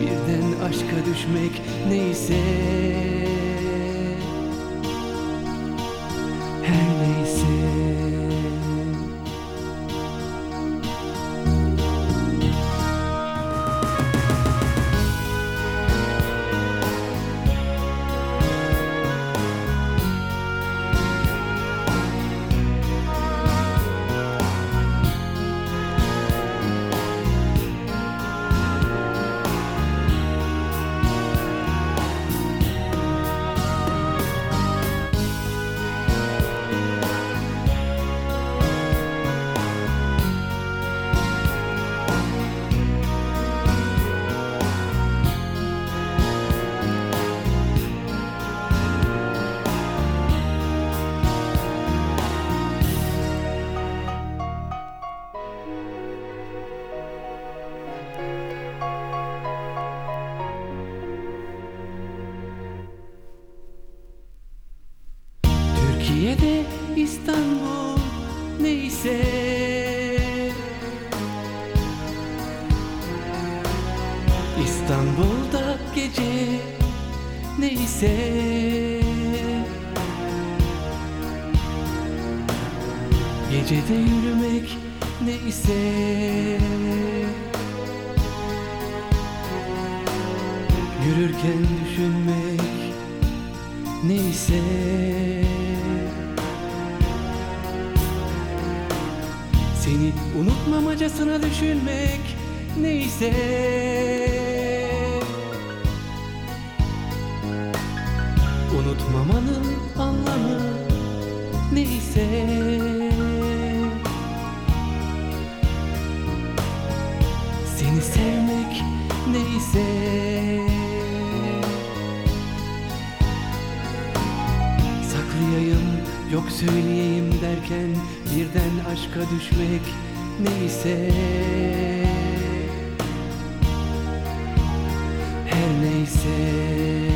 Birden aşka düşmek neyse Seni unutmamacasına düşünmek neyse. Unutmamanın anlamı neyse. Seni sevmek neyse. Saklayayım yok söyleyeyim derken birden aşka düşmek neyse. Her neyse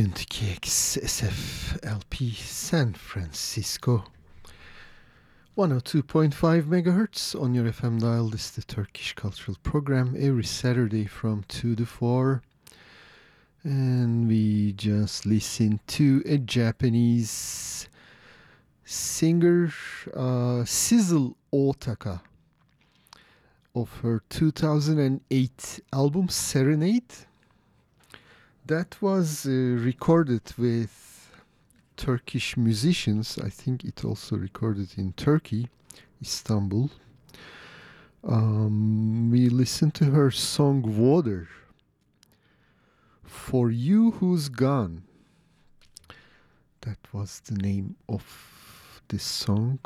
you're tuned to KXSF LP San Francisco. 102.5 megahertz on your FM dial. This is the Turkish Cultural Program every Saturday from 2 to 4. And we just listened to a Japanese singer, uh, Sizzle Otaka, of her 2008 album Serenade that was uh, recorded with Turkish musicians. I think it also recorded in Turkey, Istanbul. Um, we listened to her song Water. For You Who's Gone. That was the name of this song.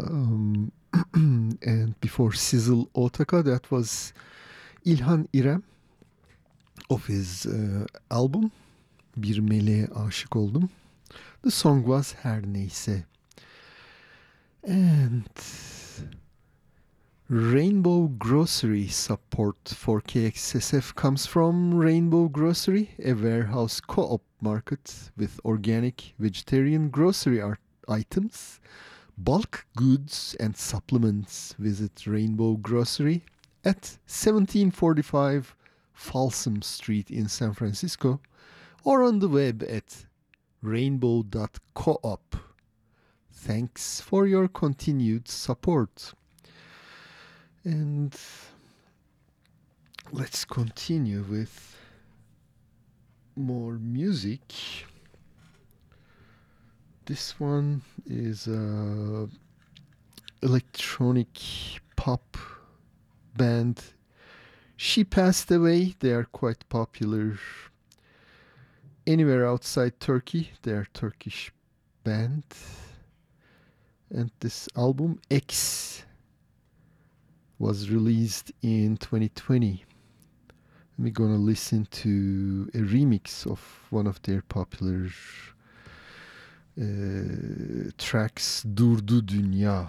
Um, *clears throat* and before Sizzle Otaka, that was İlhan İrem his uh, album Bir Meleğe Aşık Oldum. The song was Her Neyse. And Rainbow Grocery support for KXSF comes from Rainbow Grocery, a warehouse co-op market with organic vegetarian grocery items, bulk goods and supplements. Visit Rainbow Grocery at 1745 Folsom Street in San Francisco or on the web at rainbow.coop. Thanks for your continued support. And let's continue with more music. This one is a electronic pop band. She Past Away. They are quite popular anywhere outside Turkey. They are Turkish band. And this album X was released in 2020. We're gonna listen to a remix of one of their popular uh, tracks, Durdu Dünya.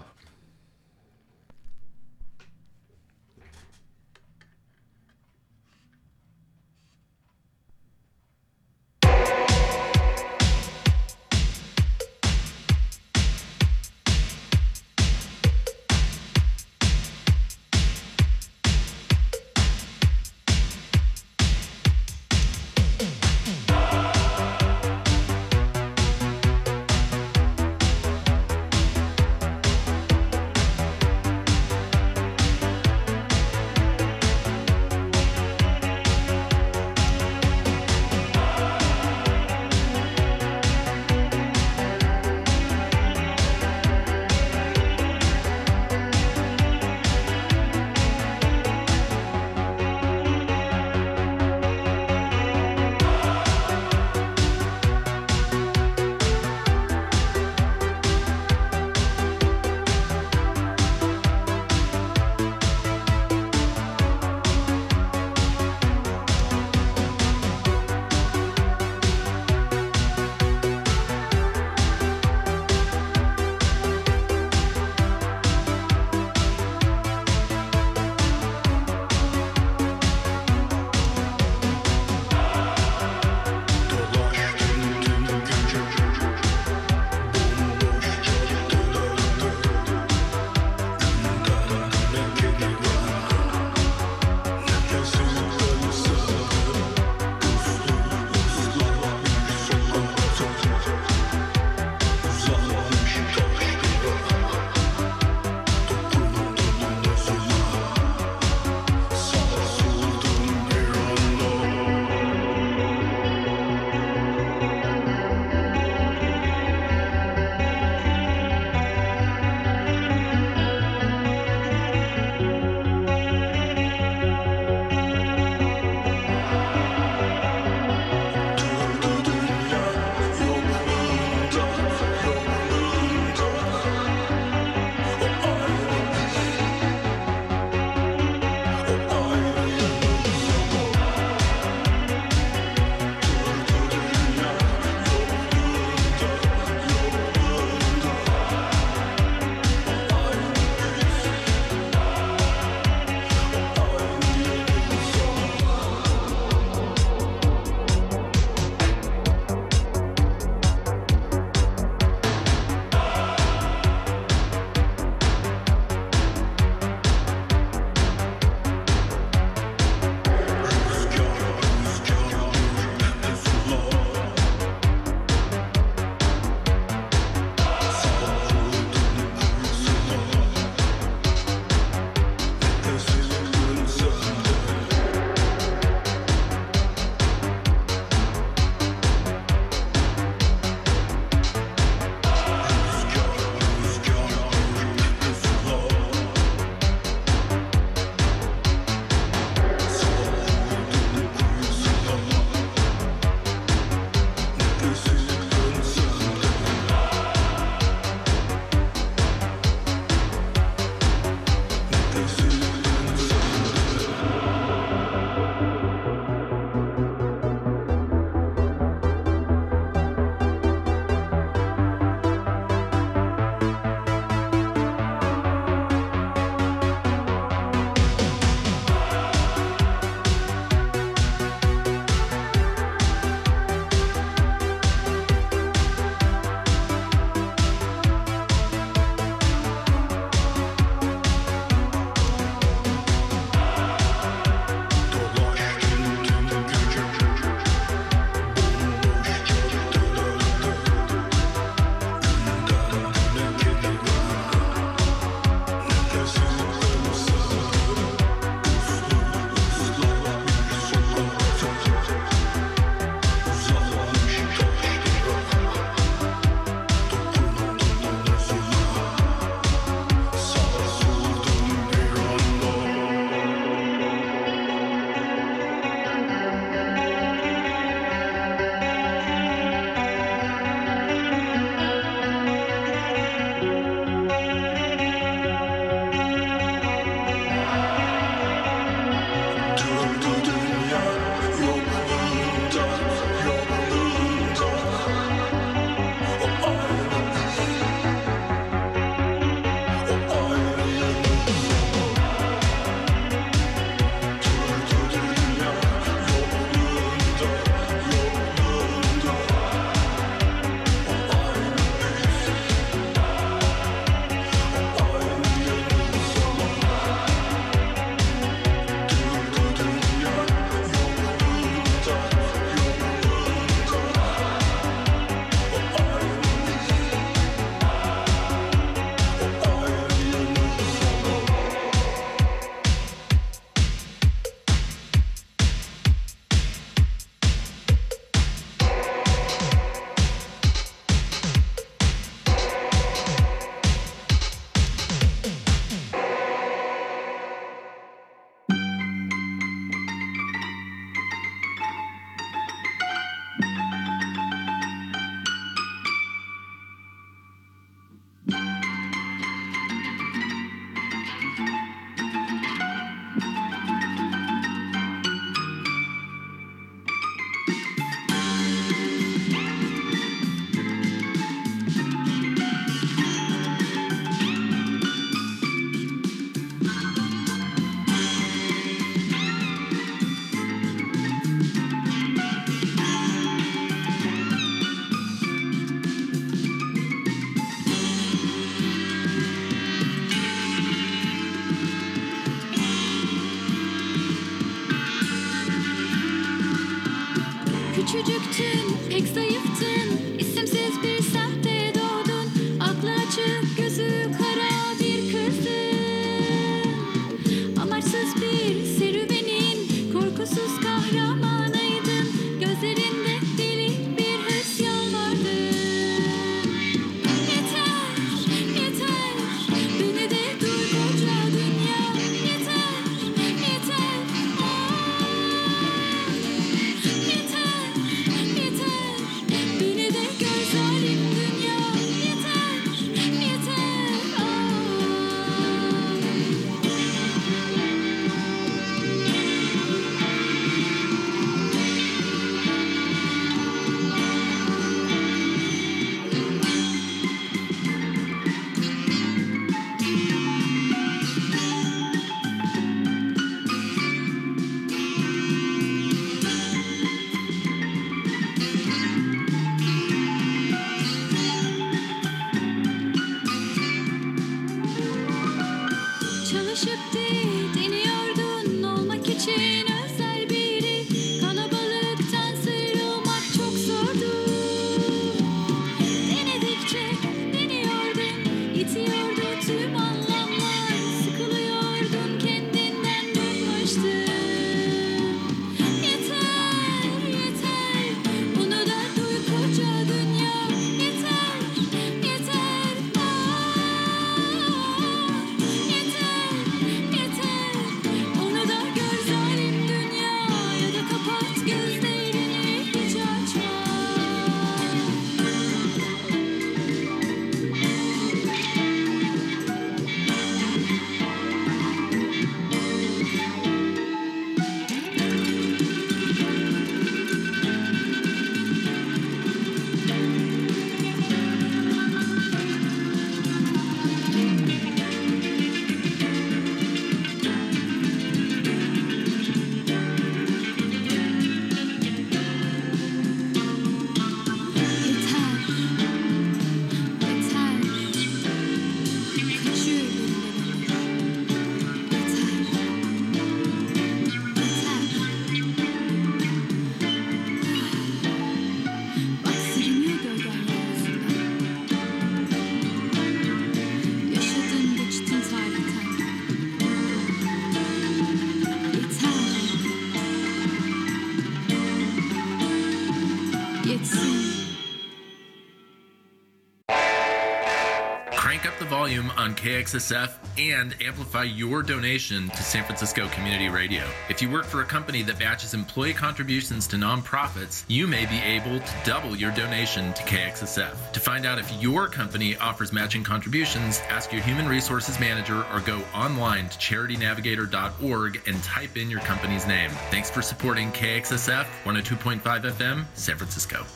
On KXSF and amplify your donation to San Francisco Community Radio. If you work for a company that matches employee contributions to nonprofits, you may be able to double your donation to KXSF. To find out if your company offers matching contributions, ask your human resources manager or go online to charitynavigator.org and type in your company's name. Thanks for supporting KXSF 102.5 FM, San Francisco.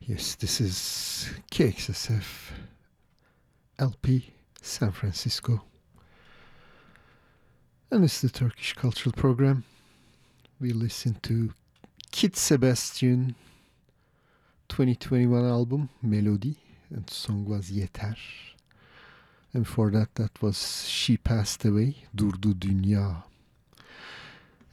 Yes, this is KXSF LP San Francisco. And it's the Turkish Cultural Program. We listen to Kit Sebastian 2021 album Melodi and song was Yeter. And for that that was She Past Away Durdu Dünya.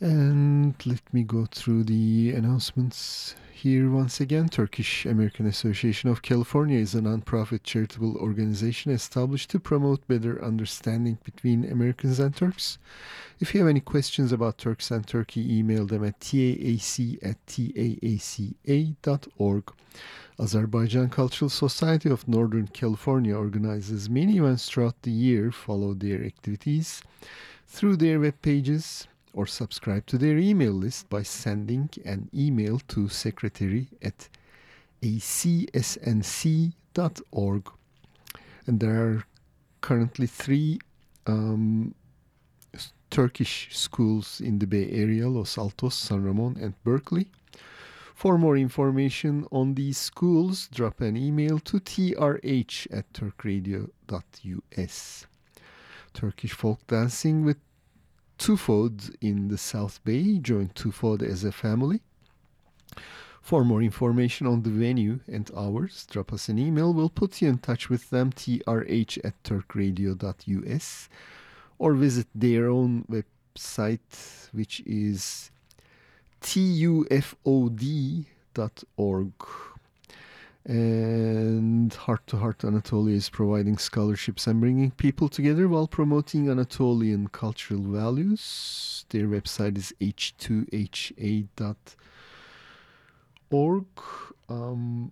And let me go through the announcements here once again. Turkish American Association of California is a nonprofit charitable organization established to promote better understanding between Americans and Turks. If you have any questions about Turks and Turkey, email them at taac at taaca.org. Azerbaijan Cultural Society of Northern California organizes many events throughout the year. Follow their activities through their web pages or subscribe to their email list by sending an email to secretary at acsnc.org. And there are currently three um, Turkish schools in the Bay Area Los Altos, San Ramon, and Berkeley. For more information on these schools, drop an email to trh at turkradio.us. Turkish folk dancing with Tufod in the South Bay. Join Tufod as a family. For more information on the venue and hours, drop us an email. We'll put you in touch with them, trh at turkradio.us, or visit their own website, which is tufod.org. And Heart to Heart Anatolia is providing scholarships and bringing people together while promoting Anatolian cultural values. Their website is h2ha.org. Um,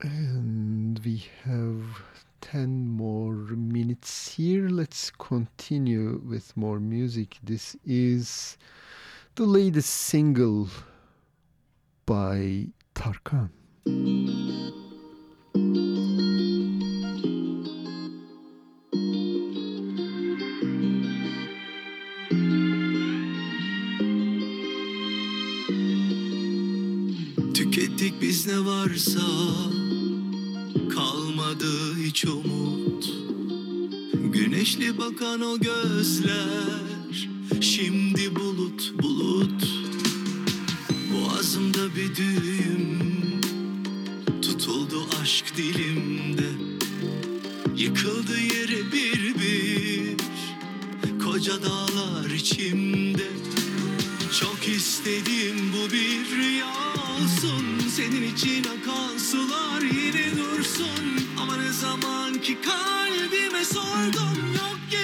and we have 10 more minutes here. Let's continue with more music. This is the latest single by Tarkan. Tükettik biz ne varsa Kalmadı hiç umut. Güneşli bakan o gözler Şimdi bulut bulut. Boğazımda bir düğüm Tutuldu aşk dilimde. Yıkıldı yere bir bir Koca dağlar içimde. Çok istedim bu bir rüya olsun. Senin için akan sular yine dursun. Ama ne zaman ki kalbime sordum Yok geri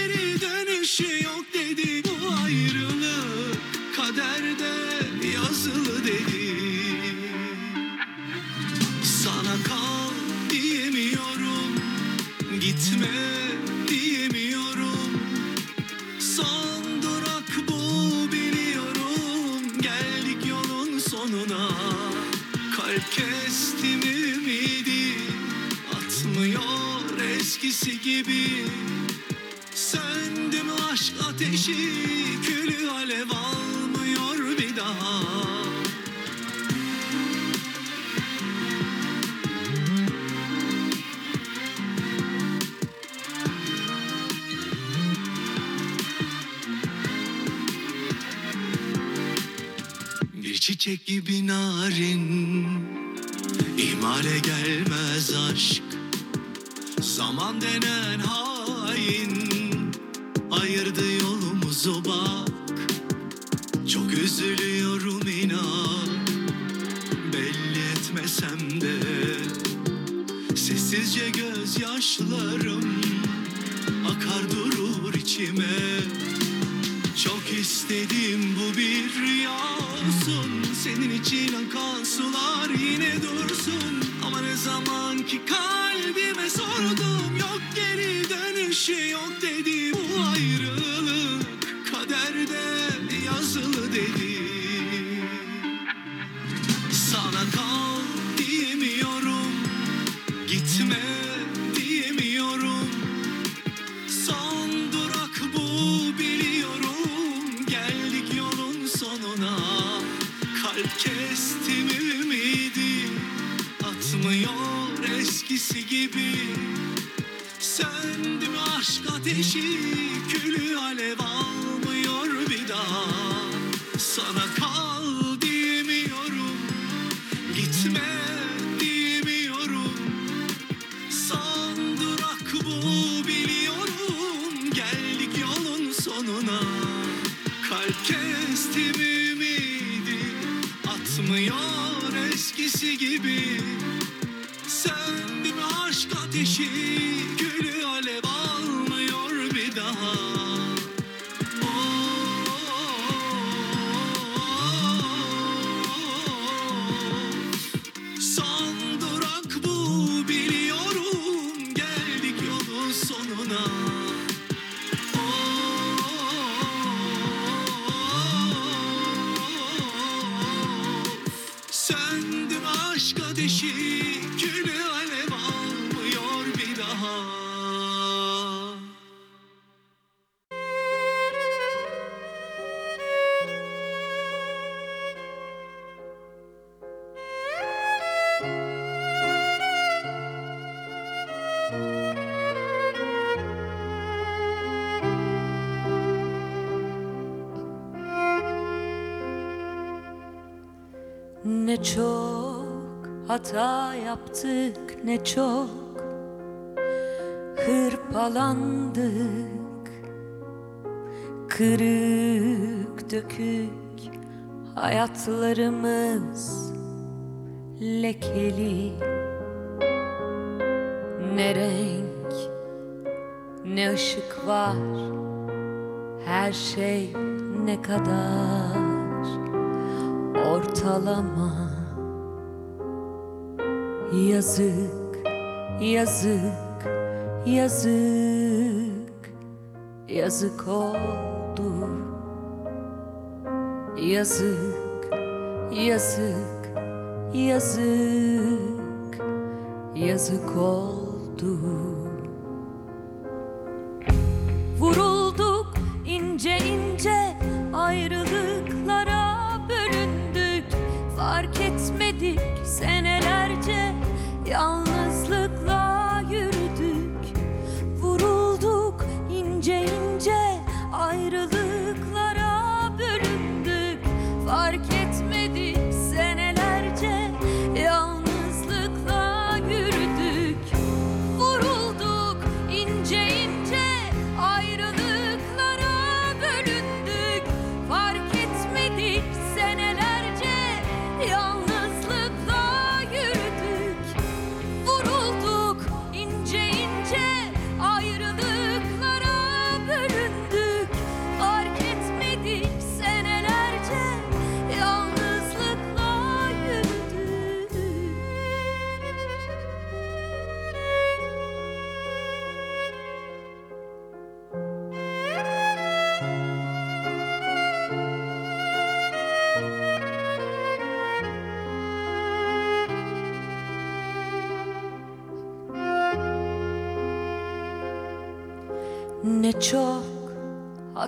ateşi Külü alev almıyor bir daha. Bir çiçek gibi narin İhmale gelmez aşk. Zaman denen hain yolumuzu bak Çok üzülüyorum inan. Belli etmesem de Sessizce gözyaşlarım Akar durur içime. Çok istedim bu bir rüya olsun. Senin için akan sular yine dursun. Ama ne zaman ki kalbime sordum Yok geri dönüşü yok gibi. Söndü mü aşk ateşi Ne çok hata yaptık ne çok hırpalandık. Kırık dökük hayatlarımız lekeli. Ne renk ne ışık var Her şey ne kadar ortalama Yazık, yazık, yazık. Yazık oldu. Yazık, yazık, yazık. Yazık oldu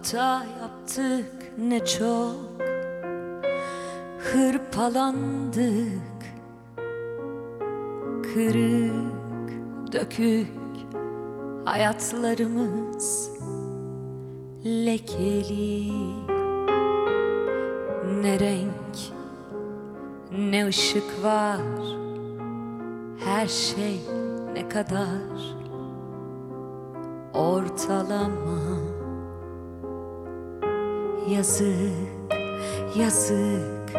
hata yaptık ne çok. Hırpalandık. Kırık dökük hayatlarımız. Lekeli. Ne renk ne ışık var. Her şey ne kadar ortalama Yazık, yazık,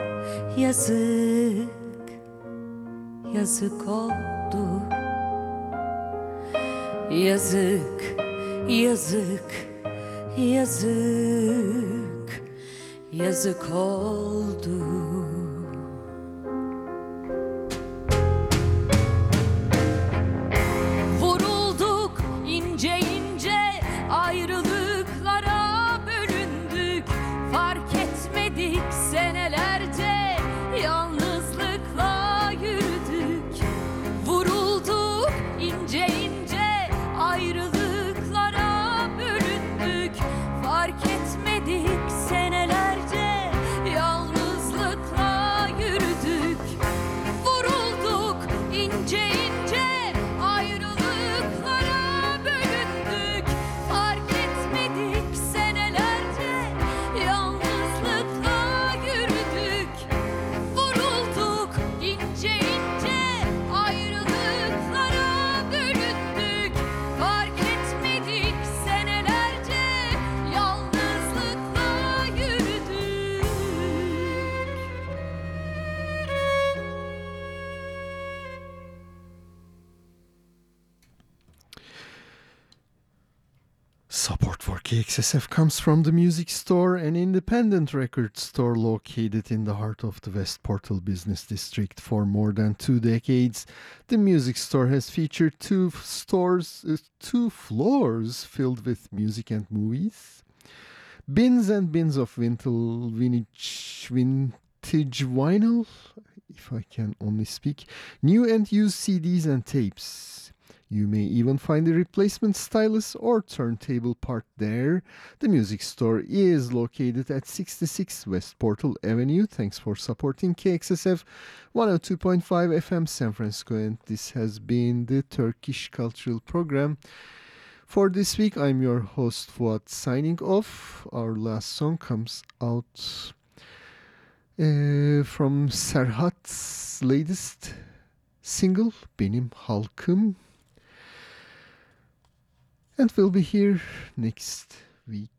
yazık. Yazık oldu. Yazık, yazık, yazık. Yazık oldu KXSF comes from the Music Store, an independent record store located in the heart of the West Portal Business District for more than two decades. The Music Store has featured two stores, uh, two floors filled with music and movies, bins and bins of vintage, vintage vinyl, if I can only speak, new and used CDs and tapes. You may even find a replacement stylus or turntable part there. The music store is located at 66 West Portal Avenue. Thanks for supporting KXSF 102.5 FM San Francisco. And this has been the Turkish Cultural Program. For this week, I'm your host Fuad signing off. Our last song comes out uh, from Serhat's latest single, Benim Halkım. And we'll be here next week.